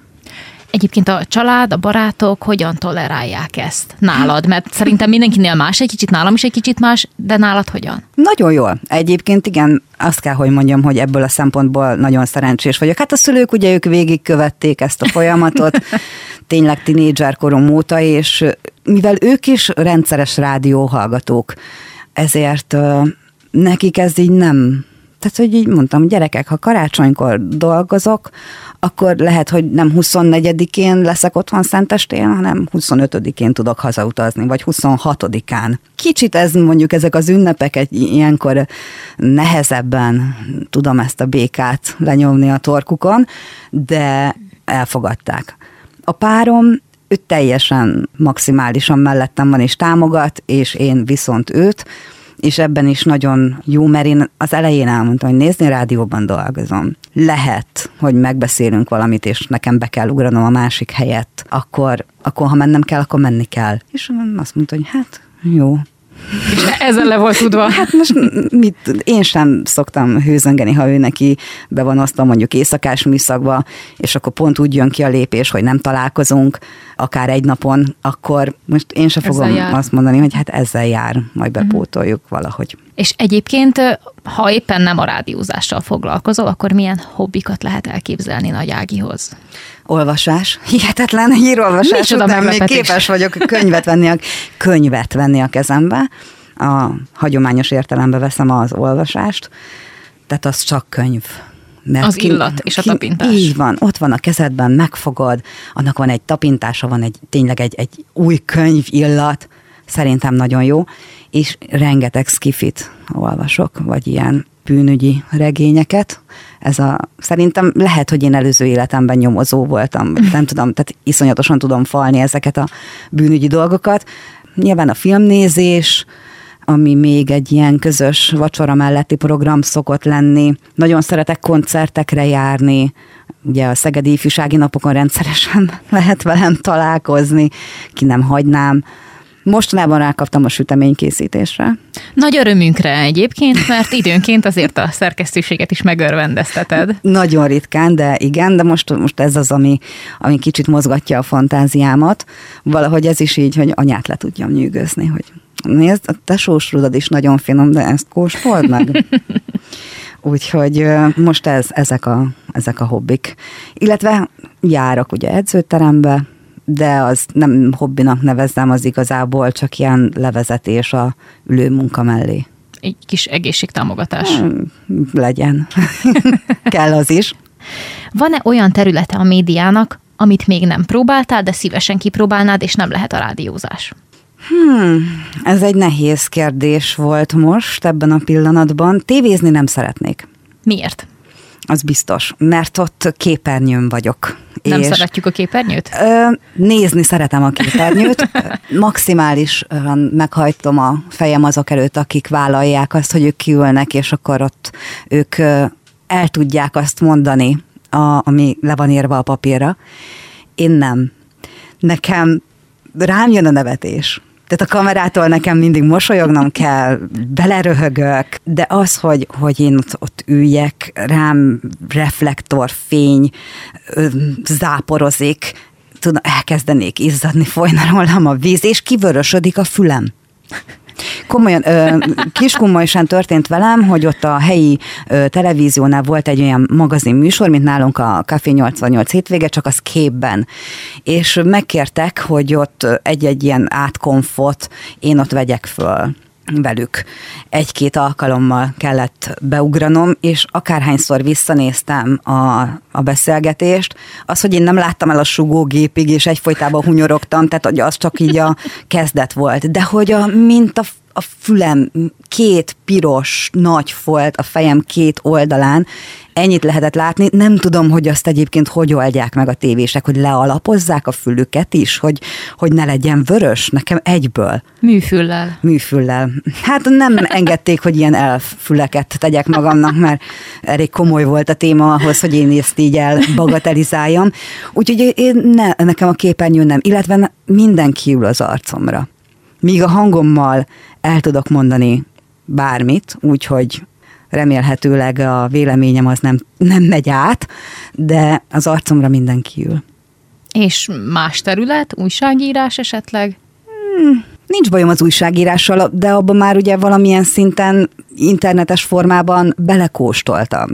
B: Egyébként a család, a barátok hogyan tolerálják ezt nálad? Mert szerintem mindenkinél más, egy kicsit nálam is egy kicsit más, de nálad hogyan?
C: Nagyon jól. Egyébként igen, azt kell, hogy mondjam, hogy ebből a szempontból nagyon szerencsés vagyok. Hát a szülők ugye ők végigkövették ezt a folyamatot, [LAUGHS] tényleg tinédzserkorom óta, és mivel ők is rendszeres rádióhallgatók, ezért nekik ez így nem tehát, hogy így mondtam, gyerekek, ha karácsonykor dolgozok, akkor lehet, hogy nem 24-én leszek otthon szentestén, hanem 25-én tudok hazautazni, vagy 26-án. Kicsit ez mondjuk ezek az ünnepek egy ilyenkor nehezebben tudom ezt a békát lenyomni a torkukon, de elfogadták. A párom ő teljesen maximálisan mellettem van és támogat, és én viszont őt, és ebben is nagyon jó, mert én az elején elmondtam, hogy nézni rádióban dolgozom. Lehet, hogy megbeszélünk valamit, és nekem be kell ugranom a másik helyet, akkor, akkor ha mennem kell, akkor menni kell. És azt mondta, hogy hát jó,
B: és ezzel le volt tudva.
C: Hát most mit, én sem szoktam hőzöngeni, ha ő neki be van osztva mondjuk éjszakás műszakba, és akkor pont úgy jön ki a lépés, hogy nem találkozunk, akár egy napon, akkor most én sem fogom azt mondani, hogy hát ezzel jár, majd mhm. bepótoljuk uh-huh. valahogy.
B: És egyébként, ha éppen nem a rádiózással foglalkozol, akkor milyen hobbikat lehet elképzelni Nagy Ágihoz?
C: Olvasás, hihetetlen hírolvasás Micsoda után még képes vagyok könyvet venni, a, könyvet venni a kezembe. A hagyományos értelembe veszem az olvasást, tehát az csak könyv.
B: Mert az ki, illat és a tapintás.
C: Így van, ott van a kezedben, megfogod, annak van egy tapintása, van egy tényleg egy, egy új könyv illat, szerintem nagyon jó, és rengeteg skifit olvasok, vagy ilyen bűnügyi regényeket. Ez a, szerintem lehet, hogy én előző életemben nyomozó voltam, nem tudom, tehát iszonyatosan tudom falni ezeket a bűnügyi dolgokat. Nyilván a filmnézés, ami még egy ilyen közös vacsora melletti program szokott lenni. Nagyon szeretek koncertekre járni, ugye a Szegedi Ifjúsági Napokon rendszeresen [LAUGHS] lehet velem találkozni, ki nem hagynám. Mostanában rákaptam a süteménykészítésre.
B: Nagy örömünkre egyébként, mert időnként azért a szerkesztőséget is megörvendezteted.
C: Nagyon ritkán, de igen, de most, most ez az, ami, ami kicsit mozgatja a fantáziámat. Valahogy ez is így, hogy anyát le tudjam nyűgözni, hogy nézd, a tesósrudad is nagyon finom, de ezt kóstold meg. [LAUGHS] Úgyhogy most ez, ezek, a, ezek a hobbik. Illetve járok ugye edzőterembe, de az nem hobbinak nevezzem, az igazából csak ilyen levezetés a ülő munka mellé.
B: Egy kis egészségtámogatás.
C: Hmm, legyen. [LAUGHS] [LAUGHS] Kell az is.
B: Van-e olyan területe a médiának, amit még nem próbáltál, de szívesen kipróbálnád, és nem lehet a rádiózás?
C: Hmm, ez egy nehéz kérdés volt most ebben a pillanatban. Tévézni nem szeretnék.
B: Miért?
C: Az biztos, mert ott képernyőn vagyok.
B: Nem és szeretjük a képernyőt?
C: Ö, nézni szeretem a képernyőt. [LAUGHS] Maximálisan meghajtom a fejem azok előtt, akik vállalják azt, hogy ők kiülnek, és akkor ott ők el tudják azt mondani, a, ami le van írva a papírra. Én nem. Nekem rám jön a nevetés. Tehát a kamerától nekem mindig mosolyognom kell, beleröhögök, de az, hogy, hogy én ott, ott üljek, rám reflektorfény záporozik, tudom, elkezdenék izzadni, folyna rólam a víz, és kivörösödik a fülem. Komolyan, Kiskunmajsán történt velem, hogy ott a helyi televíziónál volt egy olyan magazin műsor, mint nálunk a Café 88 hétvége, csak az képben. És megkértek, hogy ott egy-egy ilyen átkonfot én ott vegyek föl velük egy-két alkalommal kellett beugranom, és akárhányszor visszanéztem a, a beszélgetést, az, hogy én nem láttam el a sugógépig, és egyfolytában hunyorogtam, tehát hogy az csak így a kezdet volt. De hogy a, mint a a fülem két piros nagy folt a fejem két oldalán, ennyit lehetett látni. Nem tudom, hogy azt egyébként hogy oldják meg a tévések, hogy lealapozzák a fülüket is, hogy, hogy ne legyen vörös, nekem egyből.
B: Műfüllel.
C: Műfüllel. Hát nem engedték, hogy ilyen elfüleket tegyek magamnak, mert elég komoly volt a téma ahhoz, hogy én ezt így elbagatelizáljam. Úgyhogy én ne, nekem a képernyőn nem, illetve mindenki ül az arcomra. Míg a hangommal el tudok mondani bármit, úgyhogy remélhetőleg a véleményem az nem, nem megy át, de az arcomra mindenki ül.
B: És más terület, újságírás esetleg?
C: Hmm, nincs bajom az újságírással, de abban már ugye valamilyen szinten internetes formában belekóstoltam.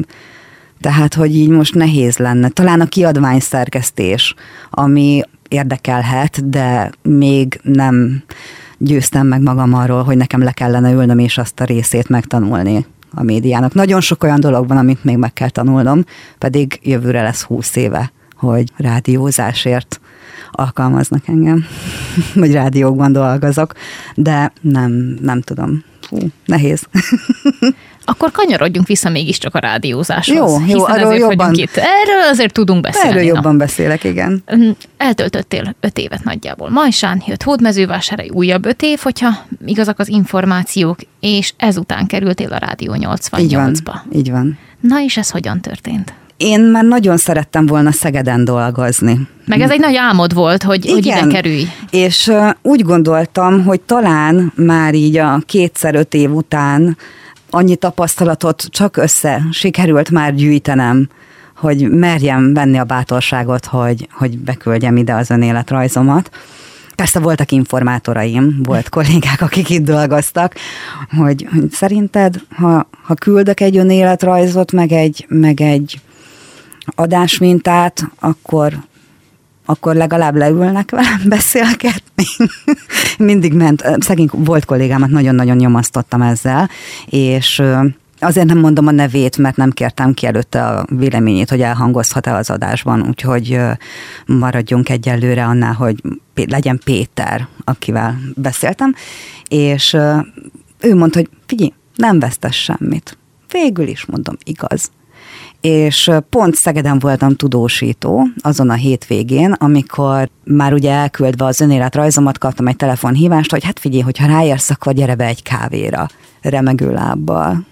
C: Tehát, hogy így most nehéz lenne. Talán a kiadvány szerkesztés, ami érdekelhet, de még nem győztem meg magam arról, hogy nekem le kellene ülnöm és azt a részét megtanulni a médiának. Nagyon sok olyan dolog van, amit még meg kell tanulnom, pedig jövőre lesz húsz éve, hogy rádiózásért alkalmaznak engem, [LAUGHS] vagy rádiókban dolgozok, de nem, nem tudom. Hú, nehéz.
B: Akkor kanyarodjunk vissza mégiscsak a rádiózáshoz.
C: Jó, jó, arról jobban.
B: Itt. Erről azért tudunk beszélni.
C: Erről jobban na. beszélek, igen.
B: Eltöltöttél öt évet nagyjából. Majsán jött Hódmezővásárhely újabb öt év, hogyha igazak az információk, és ezután kerültél a Rádió 88-ba.
C: Így van, így van.
B: Na és ez hogyan történt?
C: Én már nagyon szerettem volna Szegeden dolgozni.
B: Meg ez egy nagy álmod volt, hogy, Igen, hogy ide kerülj.
C: És úgy gondoltam, hogy talán már így a kétszer öt év után annyi tapasztalatot csak össze sikerült már gyűjtenem, hogy merjem venni a bátorságot, hogy, hogy beküldjem ide az önéletrajzomat. Persze voltak informátoraim, volt kollégák, akik itt dolgoztak, hogy, hogy szerinted, ha, ha küldök egy önéletrajzot, meg egy, meg egy adásmintát, akkor akkor legalább leülnek velem beszélgetni. [LAUGHS] Mindig ment, szegény volt kollégámat nagyon-nagyon nyomasztottam ezzel, és Azért nem mondom a nevét, mert nem kértem ki előtte a véleményét, hogy elhangozhat-e az adásban, úgyhogy maradjunk egyelőre annál, hogy legyen Péter, akivel beszéltem, és ő mondta, hogy figyelj, nem vesztes semmit. Végül is mondom, igaz és pont Szegeden voltam tudósító azon a hétvégén, amikor már ugye elküldve az önéletrajzomat kaptam egy telefonhívást, hogy hát figyelj, hogyha ráérsz, akkor gyere be egy kávéra remegő lábbal.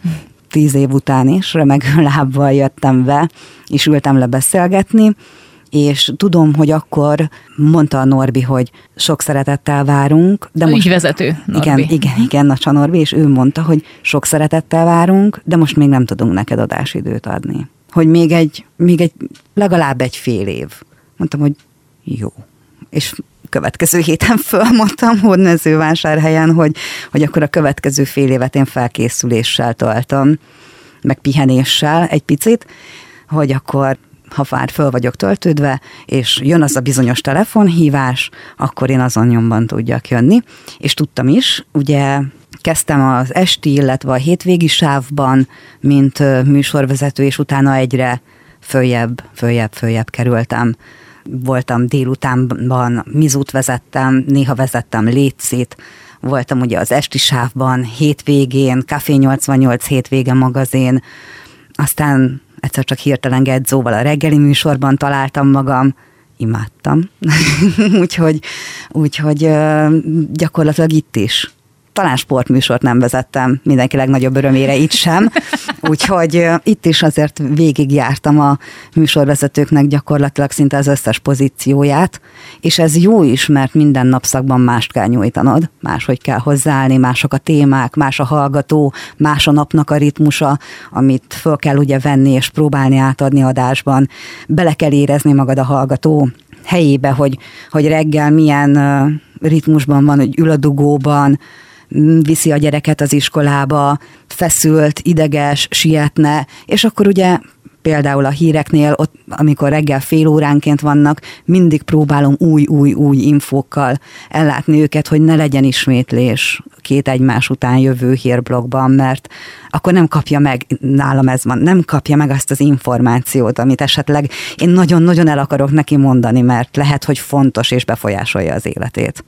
C: Tíz év után is remegő [LAUGHS] lábbal jöttem be, és ültem le beszélgetni, és tudom, hogy akkor mondta a Norbi, hogy sok szeretettel várunk.
B: De most, vezető,
C: Norbi. Igen, igen, igen, Nacsa Norbi, és ő mondta, hogy sok szeretettel várunk, de most még nem tudunk neked adásidőt adni hogy még egy, még egy, legalább egy fél év. Mondtam, hogy jó. És következő héten fölmondtam hódmezővásárhelyen, hogy, hogy akkor a következő fél évet én felkészüléssel toltam, meg pihenéssel egy picit, hogy akkor ha már föl vagyok töltődve, és jön az a bizonyos telefonhívás, akkor én azon nyomban tudjak jönni. És tudtam is, ugye Kezdtem az esti, illetve a hétvégi sávban, mint műsorvezető, és utána egyre följebb, följebb, följebb kerültem. Voltam délutánban, mizút vezettem, néha vezettem létszét, voltam ugye az esti sávban, hétvégén, Café 88 hétvége magazin, aztán egyszer csak hirtelen Gedzóval a reggeli műsorban találtam magam, imádtam. [LAUGHS] úgyhogy, úgyhogy gyakorlatilag itt is talán sportműsort nem vezettem mindenki legnagyobb örömére itt sem, [LAUGHS] úgyhogy itt is azért végigjártam a műsorvezetőknek gyakorlatilag szinte az összes pozícióját, és ez jó is, mert minden napszakban mást kell nyújtanod, máshogy kell hozzáállni, mások a témák, más a hallgató, más a napnak a ritmusa, amit föl kell ugye venni és próbálni átadni adásban, bele kell érezni magad a hallgató helyébe, hogy, hogy reggel milyen ritmusban van, hogy ül a dugóban, viszi a gyereket az iskolába, feszült, ideges, sietne, és akkor ugye például a híreknél, ott, amikor reggel fél óránként vannak, mindig próbálom új-új-új infókkal ellátni őket, hogy ne legyen ismétlés két egymás után jövő hírblogban, mert akkor nem kapja meg, nálam ez van, nem kapja meg azt az információt, amit esetleg én nagyon-nagyon el akarok neki mondani, mert lehet, hogy fontos és befolyásolja az életét.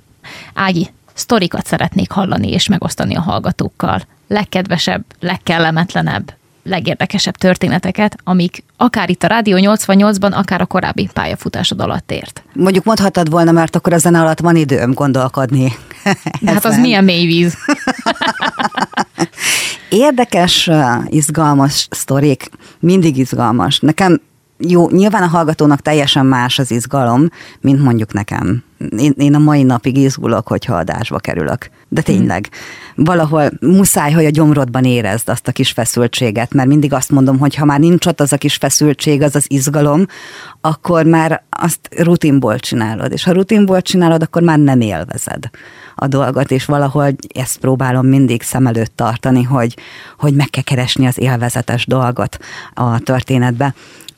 B: Ági, sztorikat szeretnék hallani és megosztani a hallgatókkal. Legkedvesebb, legkellemetlenebb, legérdekesebb történeteket, amik akár itt a Rádió 88-ban, akár a korábbi pályafutásod alatt ért.
C: Mondjuk mondhatod volna, mert akkor a zene alatt van időm gondolkodni.
B: De hát az milyen mély víz. [LAUGHS]
C: Érdekes, izgalmas sztorik, mindig izgalmas. Nekem jó, nyilván a hallgatónak teljesen más az izgalom, mint mondjuk nekem. Én, én a mai napig izgulok, hogyha adásba kerülök. De tényleg, valahol muszáj, hogy a gyomrodban érezd azt a kis feszültséget, mert mindig azt mondom, hogy ha már nincs ott az a kis feszültség, az az izgalom, akkor már azt rutinból csinálod, és ha rutinból csinálod, akkor már nem élvezed a dolgot, és valahol ezt próbálom mindig szem előtt tartani, hogy, hogy meg kell keresni az élvezetes dolgot a történetbe.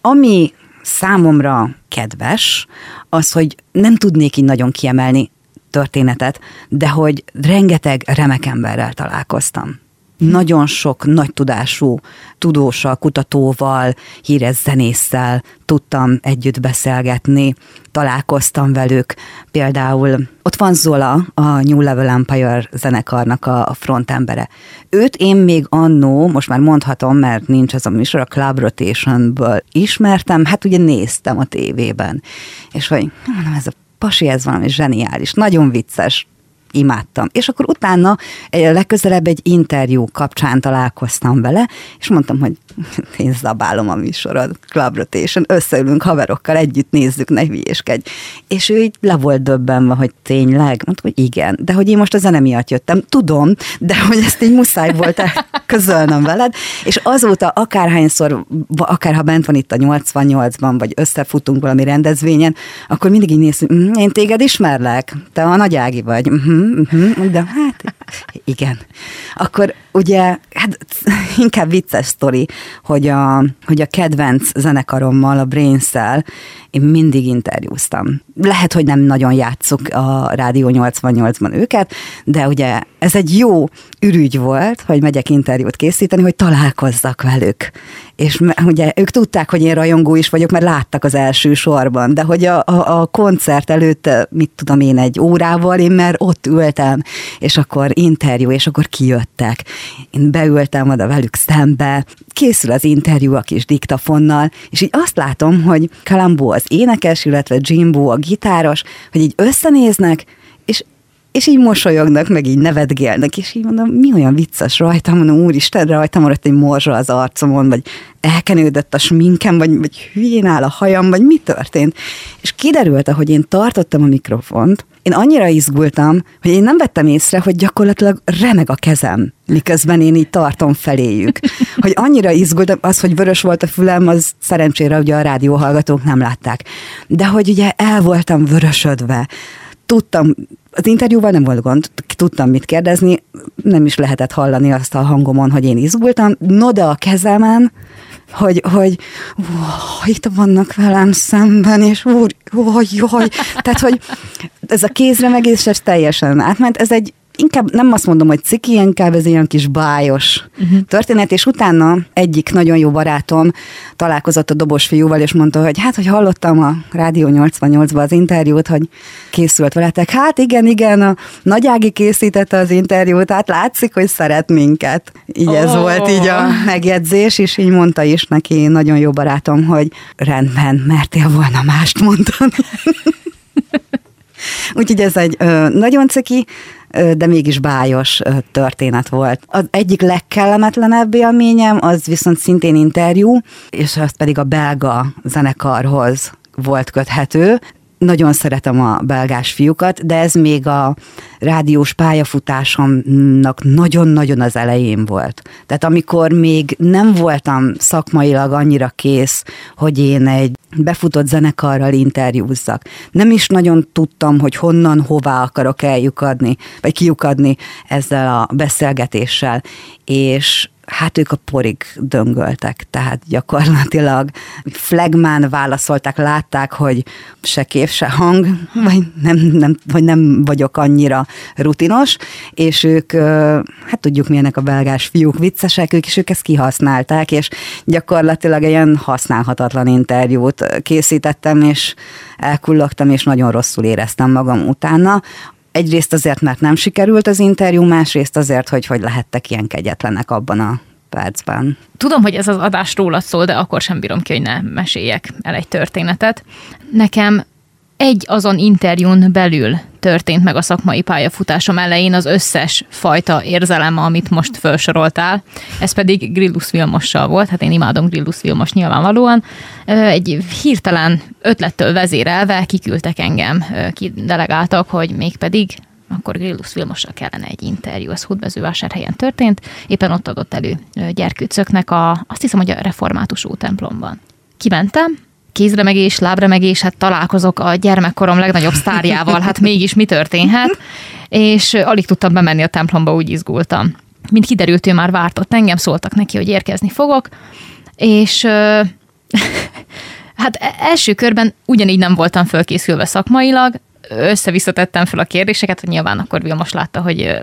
C: Ami számomra kedves, az, hogy nem tudnék így nagyon kiemelni történetet, de hogy rengeteg remek emberrel találkoztam. Nagyon sok nagy tudású tudóssal, kutatóval, híres zenésszel tudtam együtt beszélgetni, találkoztam velük. Például ott van Zola, a New Level Empire zenekarnak a frontembere. Őt én még annó, most már mondhatom, mert nincs az a műsor, a Club Rotationből ismertem, hát ugye néztem a tévében. És hogy mondom, ez a pasi, ez valami zseniális, nagyon vicces, imádtam. És akkor utána legközelebb egy interjú kapcsán találkoztam vele, és mondtam, hogy [LAUGHS] én zabálom a műsorod, Club Rotation, összeülünk haverokkal, együtt nézzük, ne hülyéskedj. És ő így le volt döbbenve, hogy tényleg, mondtam, hogy igen, de hogy én most a zene miatt jöttem, tudom, de hogy ezt így muszáj volt közölnöm veled, és azóta akárhányszor, akár ha bent van itt a 88-ban, vagy összefutunk valami rendezvényen, akkor mindig így nézünk, mm, én téged ismerlek, te a nagy Ági vagy, uh-huh, uh-huh, hát igen. Akkor ugye, hát inkább vicces sztori, hogy a, hogy a kedvenc zenekarommal, a brains én mindig interjúztam. Lehet, hogy nem nagyon játszuk a Rádió 88-ban őket, de ugye ez egy jó ürügy volt, hogy megyek interjút készíteni, hogy találkozzak velük. És ugye ők tudták, hogy én rajongó is vagyok, mert láttak az első sorban, de hogy a, a, a koncert előtt, mit tudom én, egy órával, én már ott ültem, és akkor interjú, és akkor kijöttek. Én beültem oda velük szembe, készül az interjú a kis diktafonnal, és így azt látom, hogy Kalambó az énekes, illetve Jimbo a gitáros, hogy így összenéznek, és így mosolyognak, meg így nevetgélnek, és így mondom, mi olyan vicces rajtam, mondom, úristen, rajtam maradt egy morzsa az arcomon, vagy elkenődött a sminkem, vagy, vagy hülyén áll a hajam, vagy mi történt. És kiderült, hogy én tartottam a mikrofont, én annyira izgultam, hogy én nem vettem észre, hogy gyakorlatilag remeg a kezem, miközben én így tartom feléjük. Hogy annyira izgultam, az, hogy vörös volt a fülem, az szerencsére ugye a rádióhallgatók nem látták. De hogy ugye el voltam vörösödve, tudtam, az interjúval nem volt gond, tudtam mit kérdezni, nem is lehetett hallani azt a hangomon, hogy én izgultam, no de a kezemen, hogy, hogy ó, itt vannak velem szemben, és úr, jaj, jaj. Tehát, hogy ez a kézremegés, ez teljesen átment. Ez egy inkább nem azt mondom, hogy ciki, inkább ez ilyen kis bájos uh-huh. történet, és utána egyik nagyon jó barátom találkozott a dobos fiúval, és mondta, hogy hát, hogy hallottam a Rádió 88-ban az interjút, hogy készült veletek. Hát igen, igen, a Nagyági készítette az interjút, hát látszik, hogy szeret minket. Így oh. ez volt így a megjegyzés, és így mondta is neki nagyon jó barátom, hogy rendben, mertél volna mást mondani. [LAUGHS] Úgyhogy ez egy ö, nagyon ciki, de mégis bájos történet volt. Az egyik legkellemetlenebb élményem, az viszont szintén interjú, és az pedig a belga zenekarhoz volt köthető. Nagyon szeretem a belgás fiúkat, de ez még a rádiós pályafutásomnak nagyon-nagyon az elején volt. Tehát amikor még nem voltam szakmailag annyira kész, hogy én egy befutott zenekarral interjúzzak. Nem is nagyon tudtam, hogy honnan, hová akarok eljukadni, vagy kiukadni ezzel a beszélgetéssel. És hát ők a porig döngöltek, tehát gyakorlatilag flagmán válaszolták, látták, hogy se kép, se hang, vagy nem, nem, vagy nem vagyok annyira rutinos, és ők, hát tudjuk milyenek a belgás fiúk viccesek, ők is ők ezt kihasználták, és gyakorlatilag egy ilyen használhatatlan interjút készítettem, és elkullogtam, és nagyon rosszul éreztem magam utána. Egyrészt azért, mert nem sikerült az interjú, másrészt azért, hogy hogy lehettek ilyen kegyetlenek abban a percben.
B: Tudom, hogy ez az adás rólad szól, de akkor sem bírom ki, hogy ne meséljek el egy történetet. Nekem egy azon interjún belül történt meg a szakmai pályafutásom elején az összes fajta érzelem, amit most felsoroltál. Ez pedig Grillus Vilmossal volt, hát én imádom Grillus Vilmos nyilvánvalóan. Egy hirtelen ötlettől vezérelve kiküldtek engem, kidelegáltak, hogy mégpedig akkor Grillus Vilmossal kellene egy interjú, ez Hódmezővásárhelyen történt, éppen ott adott elő gyerkőcöknek a, azt hiszem, hogy a református templomban. Kimentem, kézremegés, lábremegés, hát találkozok a gyermekkorom legnagyobb sztárjával, hát mégis mi történhet, és alig tudtam bemenni a templomba, úgy izgultam. Mint kiderült, ő már vártott engem, szóltak neki, hogy érkezni fogok, és [LAUGHS] hát e-, első körben ugyanígy nem voltam fölkészülve szakmailag, össze-visszatettem fel a kérdéseket, hogy nyilván akkor Vilmos látta, hogy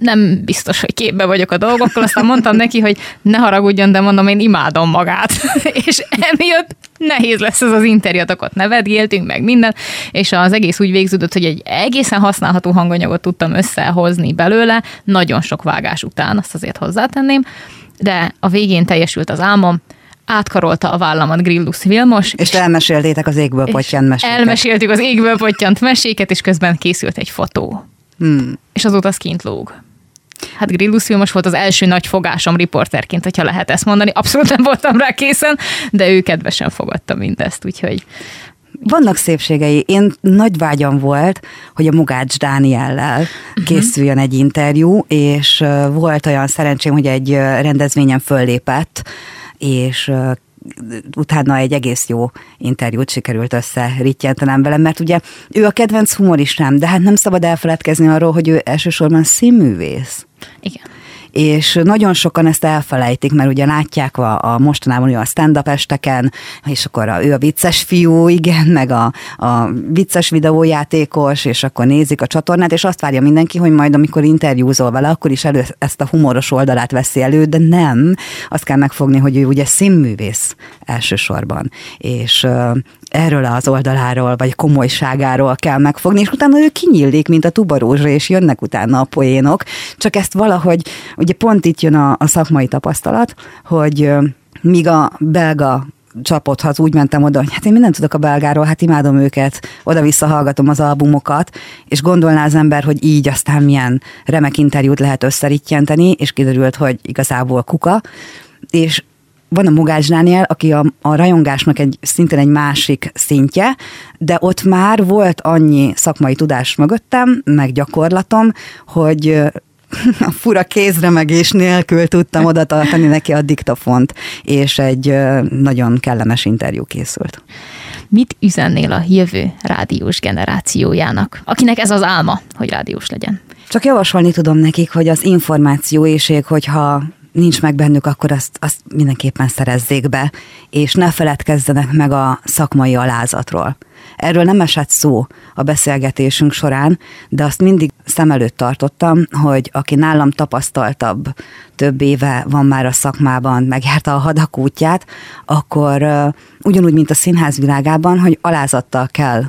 B: nem biztos, hogy képbe vagyok a dolgokkal, aztán mondtam neki, hogy ne haragudjon, de mondom, én imádom magát, [LAUGHS] és emiatt nehéz lesz ez az interjút, ott nevetgéltünk, meg minden, és az egész úgy végződött, hogy egy egészen használható hanganyagot tudtam összehozni belőle, nagyon sok vágás után, azt azért hozzátenném, de a végén teljesült az álmom, átkarolta a vállamat Grillus Vilmos.
C: És, és elmeséltétek az égből pottyant meséket.
B: Elmeséltük az égből pottyant meséket, és közben készült egy fotó. Hmm. És azóta az kint lóg. Hát Grillus Vilmos volt az első nagy fogásom riporterként, hogyha lehet ezt mondani. Abszolút nem voltam rá készen, de ő kedvesen fogadta mindezt, úgyhogy
C: vannak szépségei. Én nagy vágyam volt, hogy a Mugács Dániellel uh-huh. készüljön egy interjú, és volt olyan szerencsém, hogy egy rendezvényen föllépett, és utána egy egész jó interjút sikerült összeritjentenem velem, mert ugye ő a kedvenc humoristám, de hát nem szabad elfeledkezni arról, hogy ő elsősorban színművész.
B: Igen.
C: És nagyon sokan ezt elfelejtik, mert ugye látják a, a mostanában a stand-up esteken, és akkor a, ő a vicces fiú, igen, meg a, a vicces videójátékos, és akkor nézik a csatornát, és azt várja mindenki, hogy majd amikor interjúzol vele, akkor is elő ezt a humoros oldalát veszi elő, de nem, azt kell megfogni, hogy ő ugye színművész elsősorban, és erről az oldaláról, vagy komolyságáról kell megfogni, és utána ő kinyílik, mint a tubarózsa, és jönnek utána a poénok. Csak ezt valahogy, ugye pont itt jön a, a szakmai tapasztalat, hogy míg a belga csapothoz úgy mentem oda, hogy hát én mindent tudok a belgáról, hát imádom őket, oda-vissza hallgatom az albumokat, és gondolná az ember, hogy így aztán milyen remek interjút lehet összerittyenteni, és kiderült, hogy igazából kuka, és van a Mugács Dániel, aki a, a rajongásnak egy szintén egy másik szintje, de ott már volt annyi szakmai tudás mögöttem, meg gyakorlatom, hogy [LAUGHS] a fura kézremegés nélkül tudtam oda tartani neki a diktafont, és egy nagyon kellemes interjú készült.
B: Mit üzennél a jövő rádiós generációjának, akinek ez az álma, hogy rádiós legyen?
C: Csak javasolni tudom nekik, hogy az információéség, hogyha nincs meg bennük, akkor azt, azt mindenképpen szerezzék be, és ne feledkezzenek meg a szakmai alázatról. Erről nem esett szó a beszélgetésünk során, de azt mindig szem előtt tartottam, hogy aki nálam tapasztaltabb, több éve van már a szakmában, megjárta a hadak útját, akkor ugyanúgy, mint a színház világában, hogy alázattal kell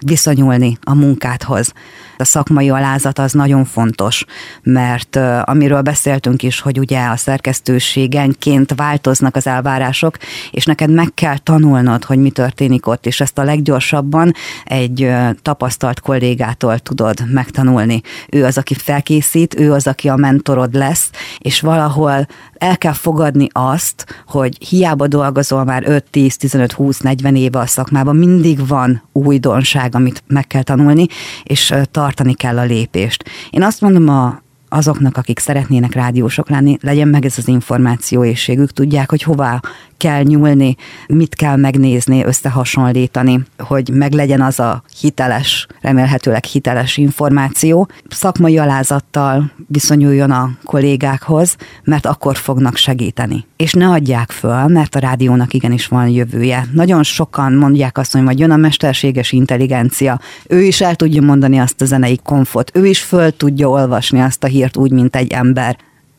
C: viszonyulni a munkádhoz. A szakmai alázat az nagyon fontos, mert amiről beszéltünk is, hogy ugye a szerkesztőségenként változnak az elvárások, és neked meg kell tanulnod, hogy mi történik ott, és ezt a leggyorsabban egy tapasztalt kollégától tudod megtanulni. Ő az, aki felkészít, ő az, aki a mentorod lesz, és valahol el kell fogadni azt, hogy hiába dolgozol már 5, 10, 15, 20, 40 éve a szakmában, mindig van újdonság, amit meg kell tanulni, és tartani kell a lépést. Én azt mondom a, azoknak, akik szeretnének rádiósok lenni, legyen meg ez az információészségük, tudják, hogy hová kell nyúlni, mit kell megnézni, összehasonlítani, hogy meglegyen az a hiteles, remélhetőleg hiteles információ. Szakmai alázattal viszonyuljon a kollégákhoz, mert akkor fognak segíteni. És ne adják föl, mert a rádiónak igenis van jövője. Nagyon sokan mondják azt, hogy majd jön a mesterséges intelligencia, ő is el tudja mondani azt a zenei konfot, ő is föl tudja olvasni azt a hírt úgy, mint egy ember,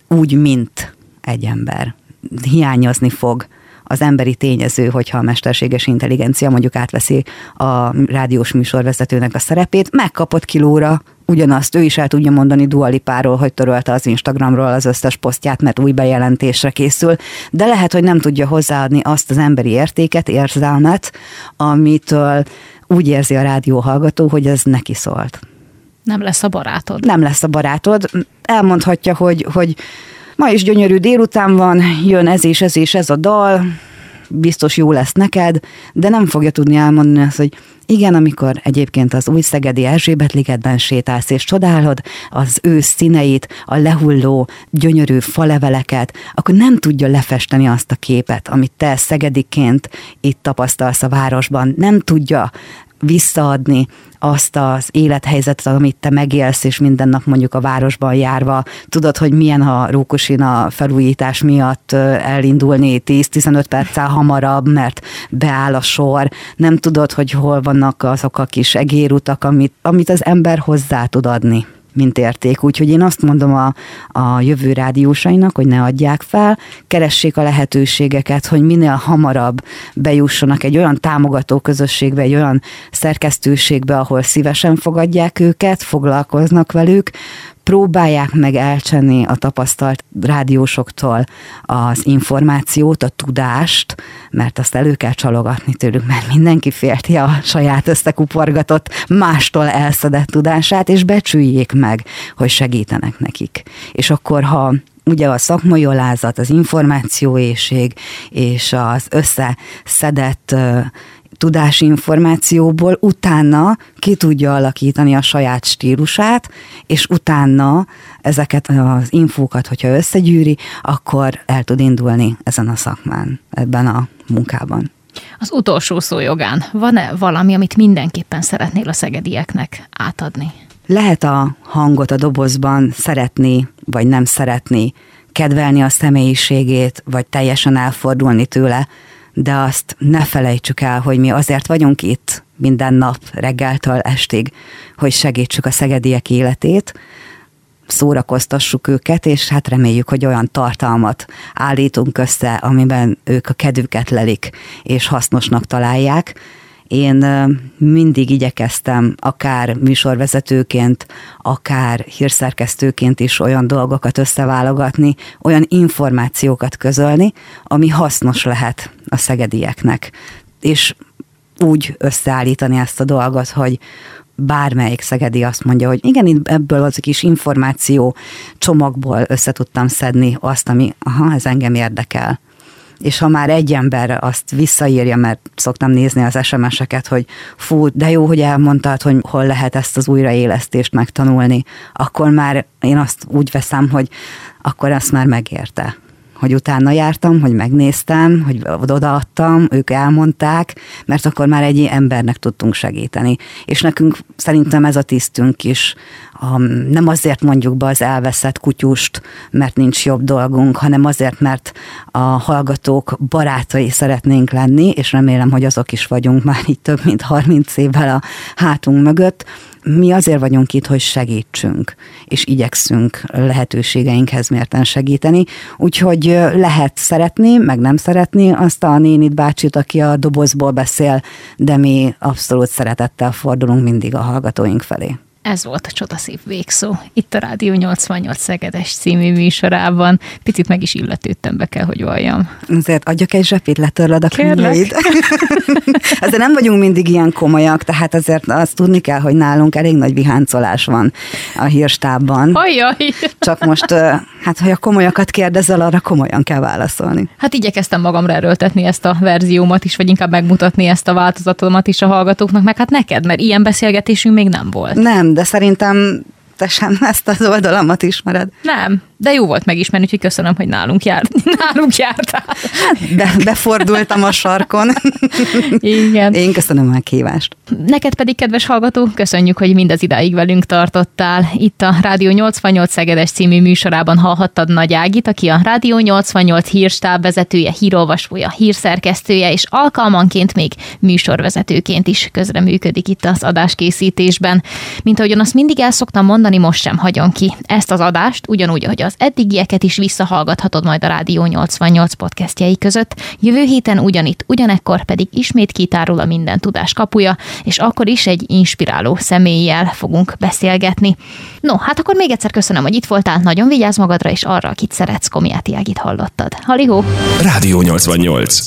C: úgy, mint egy ember. Hiányozni fog az emberi tényező, hogyha a mesterséges intelligencia mondjuk átveszi a rádiós műsorvezetőnek a szerepét, megkapott kilóra ugyanazt ő is el tudja mondani Dualipáról, hogy törölte az Instagramról az összes posztját, mert új bejelentésre készül, de lehet, hogy nem tudja hozzáadni azt az emberi értéket, érzelmet, amitől úgy érzi a rádió hallgató, hogy ez neki szólt.
B: Nem lesz a barátod.
C: Nem lesz a barátod. Elmondhatja, hogy, hogy ma is gyönyörű délután van, jön ez és ez és ez a dal, biztos jó lesz neked, de nem fogja tudni elmondani azt, hogy igen, amikor egyébként az új Szegedi Erzsébet ligetben sétálsz és csodálod az ősz színeit, a lehulló gyönyörű faleveleket, akkor nem tudja lefesteni azt a képet, amit te szegediként itt tapasztalsz a városban. Nem tudja visszaadni azt az élethelyzetet, amit te megélsz, és minden nap mondjuk a városban járva, tudod, hogy milyen a Rókusina felújítás miatt elindulni 10-15 perccel hamarabb, mert beáll a sor, nem tudod, hogy hol vannak azok a kis egérutak, amit, amit az ember hozzá tud adni mint érték. Úgyhogy én azt mondom a, a jövő rádiósainak, hogy ne adják fel, keressék a lehetőségeket, hogy minél hamarabb bejussanak egy olyan támogató közösségbe, egy olyan szerkesztőségbe, ahol szívesen fogadják őket, foglalkoznak velük, próbálják meg elcsenni a tapasztalt rádiósoktól az információt, a tudást, mert azt elő kell csalogatni tőlük, mert mindenki félti a saját összekuporgatott, mástól elszedett tudását, és becsüljék meg, hogy segítenek nekik. És akkor, ha ugye a szakmai alázat, az információéség és az összeszedett tudásinformációból utána ki tudja alakítani a saját stílusát, és utána ezeket az infókat, hogyha összegyűri, akkor el tud indulni ezen a szakmán, ebben a munkában.
B: Az utolsó szó jogán van-e valami, amit mindenképpen szeretnél a szegedieknek átadni?
C: Lehet a hangot a dobozban szeretni, vagy nem szeretni, kedvelni a személyiségét, vagy teljesen elfordulni tőle, de azt ne felejtsük el, hogy mi azért vagyunk itt minden nap reggeltől estig, hogy segítsük a szegediek életét, szórakoztassuk őket, és hát reméljük, hogy olyan tartalmat állítunk össze, amiben ők a kedvüket lelik, és hasznosnak találják, én mindig igyekeztem akár műsorvezetőként, akár hírszerkesztőként is olyan dolgokat összeválogatni, olyan információkat közölni, ami hasznos lehet a szegedieknek. És úgy összeállítani ezt a dolgot, hogy bármelyik szegedi azt mondja, hogy igen, ebből az kis információ csomagból össze tudtam szedni azt, ami, aha, ez engem érdekel és ha már egy ember azt visszaírja, mert szoktam nézni az SMS-eket, hogy fú, de jó, hogy elmondtad, hogy hol lehet ezt az újraélesztést megtanulni, akkor már én azt úgy veszem, hogy akkor ezt már megérte hogy utána jártam, hogy megnéztem, hogy odaadtam, ők elmondták, mert akkor már egy embernek tudtunk segíteni. És nekünk szerintem ez a tisztünk is. Nem azért mondjuk be az elveszett kutyust, mert nincs jobb dolgunk, hanem azért, mert a hallgatók barátai szeretnénk lenni, és remélem, hogy azok is vagyunk már így több mint 30 évvel a hátunk mögött, mi azért vagyunk itt, hogy segítsünk, és igyekszünk lehetőségeinkhez mérten segíteni, úgyhogy lehet szeretni, meg nem szeretni azt a nénit bácsit, aki a dobozból beszél, de mi abszolút szeretettel fordulunk mindig a hallgatóink felé.
B: Ez volt a Csodaszép végszó. Itt a Rádió 88 Szegedes című műsorában. Picit meg is illetődtem, be kell, hogy valljam.
C: Azért adjak egy zsepét, letörled a könyveid. [LAUGHS] azért nem vagyunk mindig ilyen komolyak, tehát azért azt tudni kell, hogy nálunk elég nagy viháncolás van a hírstábban.
B: Ajjaj!
C: Csak most, hát ha a komolyakat kérdezel, arra komolyan kell válaszolni.
B: Hát igyekeztem magamra erőltetni ezt a verziómat is, vagy inkább megmutatni ezt a változatomat is a hallgatóknak, meg hát neked, mert ilyen beszélgetésünk még nem volt.
C: Nem, de szerintem te sem ezt az oldalamat ismered.
B: Nem, de jó volt megismerni, úgyhogy köszönöm, hogy nálunk, jár, [LAUGHS] nálunk jártál.
C: Be, befordultam a sarkon.
B: Igen.
C: Én köszönöm a meghívást.
B: Neked pedig, kedves hallgató, köszönjük, hogy mindez idáig velünk tartottál. Itt a Rádió 88 Szegedes című műsorában hallhattad Nagy Ágit, aki a Rádió 88 hírstáb vezetője, hírolvasója, hírszerkesztője, és alkalmanként még műsorvezetőként is közreműködik itt az adáskészítésben. Mint ahogyan azt mindig el szoktam mondani, most sem hagyom ki. Ezt az adást, ugyanúgy, ahogy az eddigieket is visszahallgathatod majd a Rádió 88 podcastjei között. Jövő héten ugyanitt, ugyanekkor pedig ismét kitárul a minden tudás kapuja, és akkor is egy inspiráló személlyel fogunk beszélgetni. No, hát akkor még egyszer köszönöm, hogy itt voltál, nagyon vigyázz magadra, és arra, akit szeretsz, Komiáti Ágit hallottad. Halihó!
A: Rádió 88.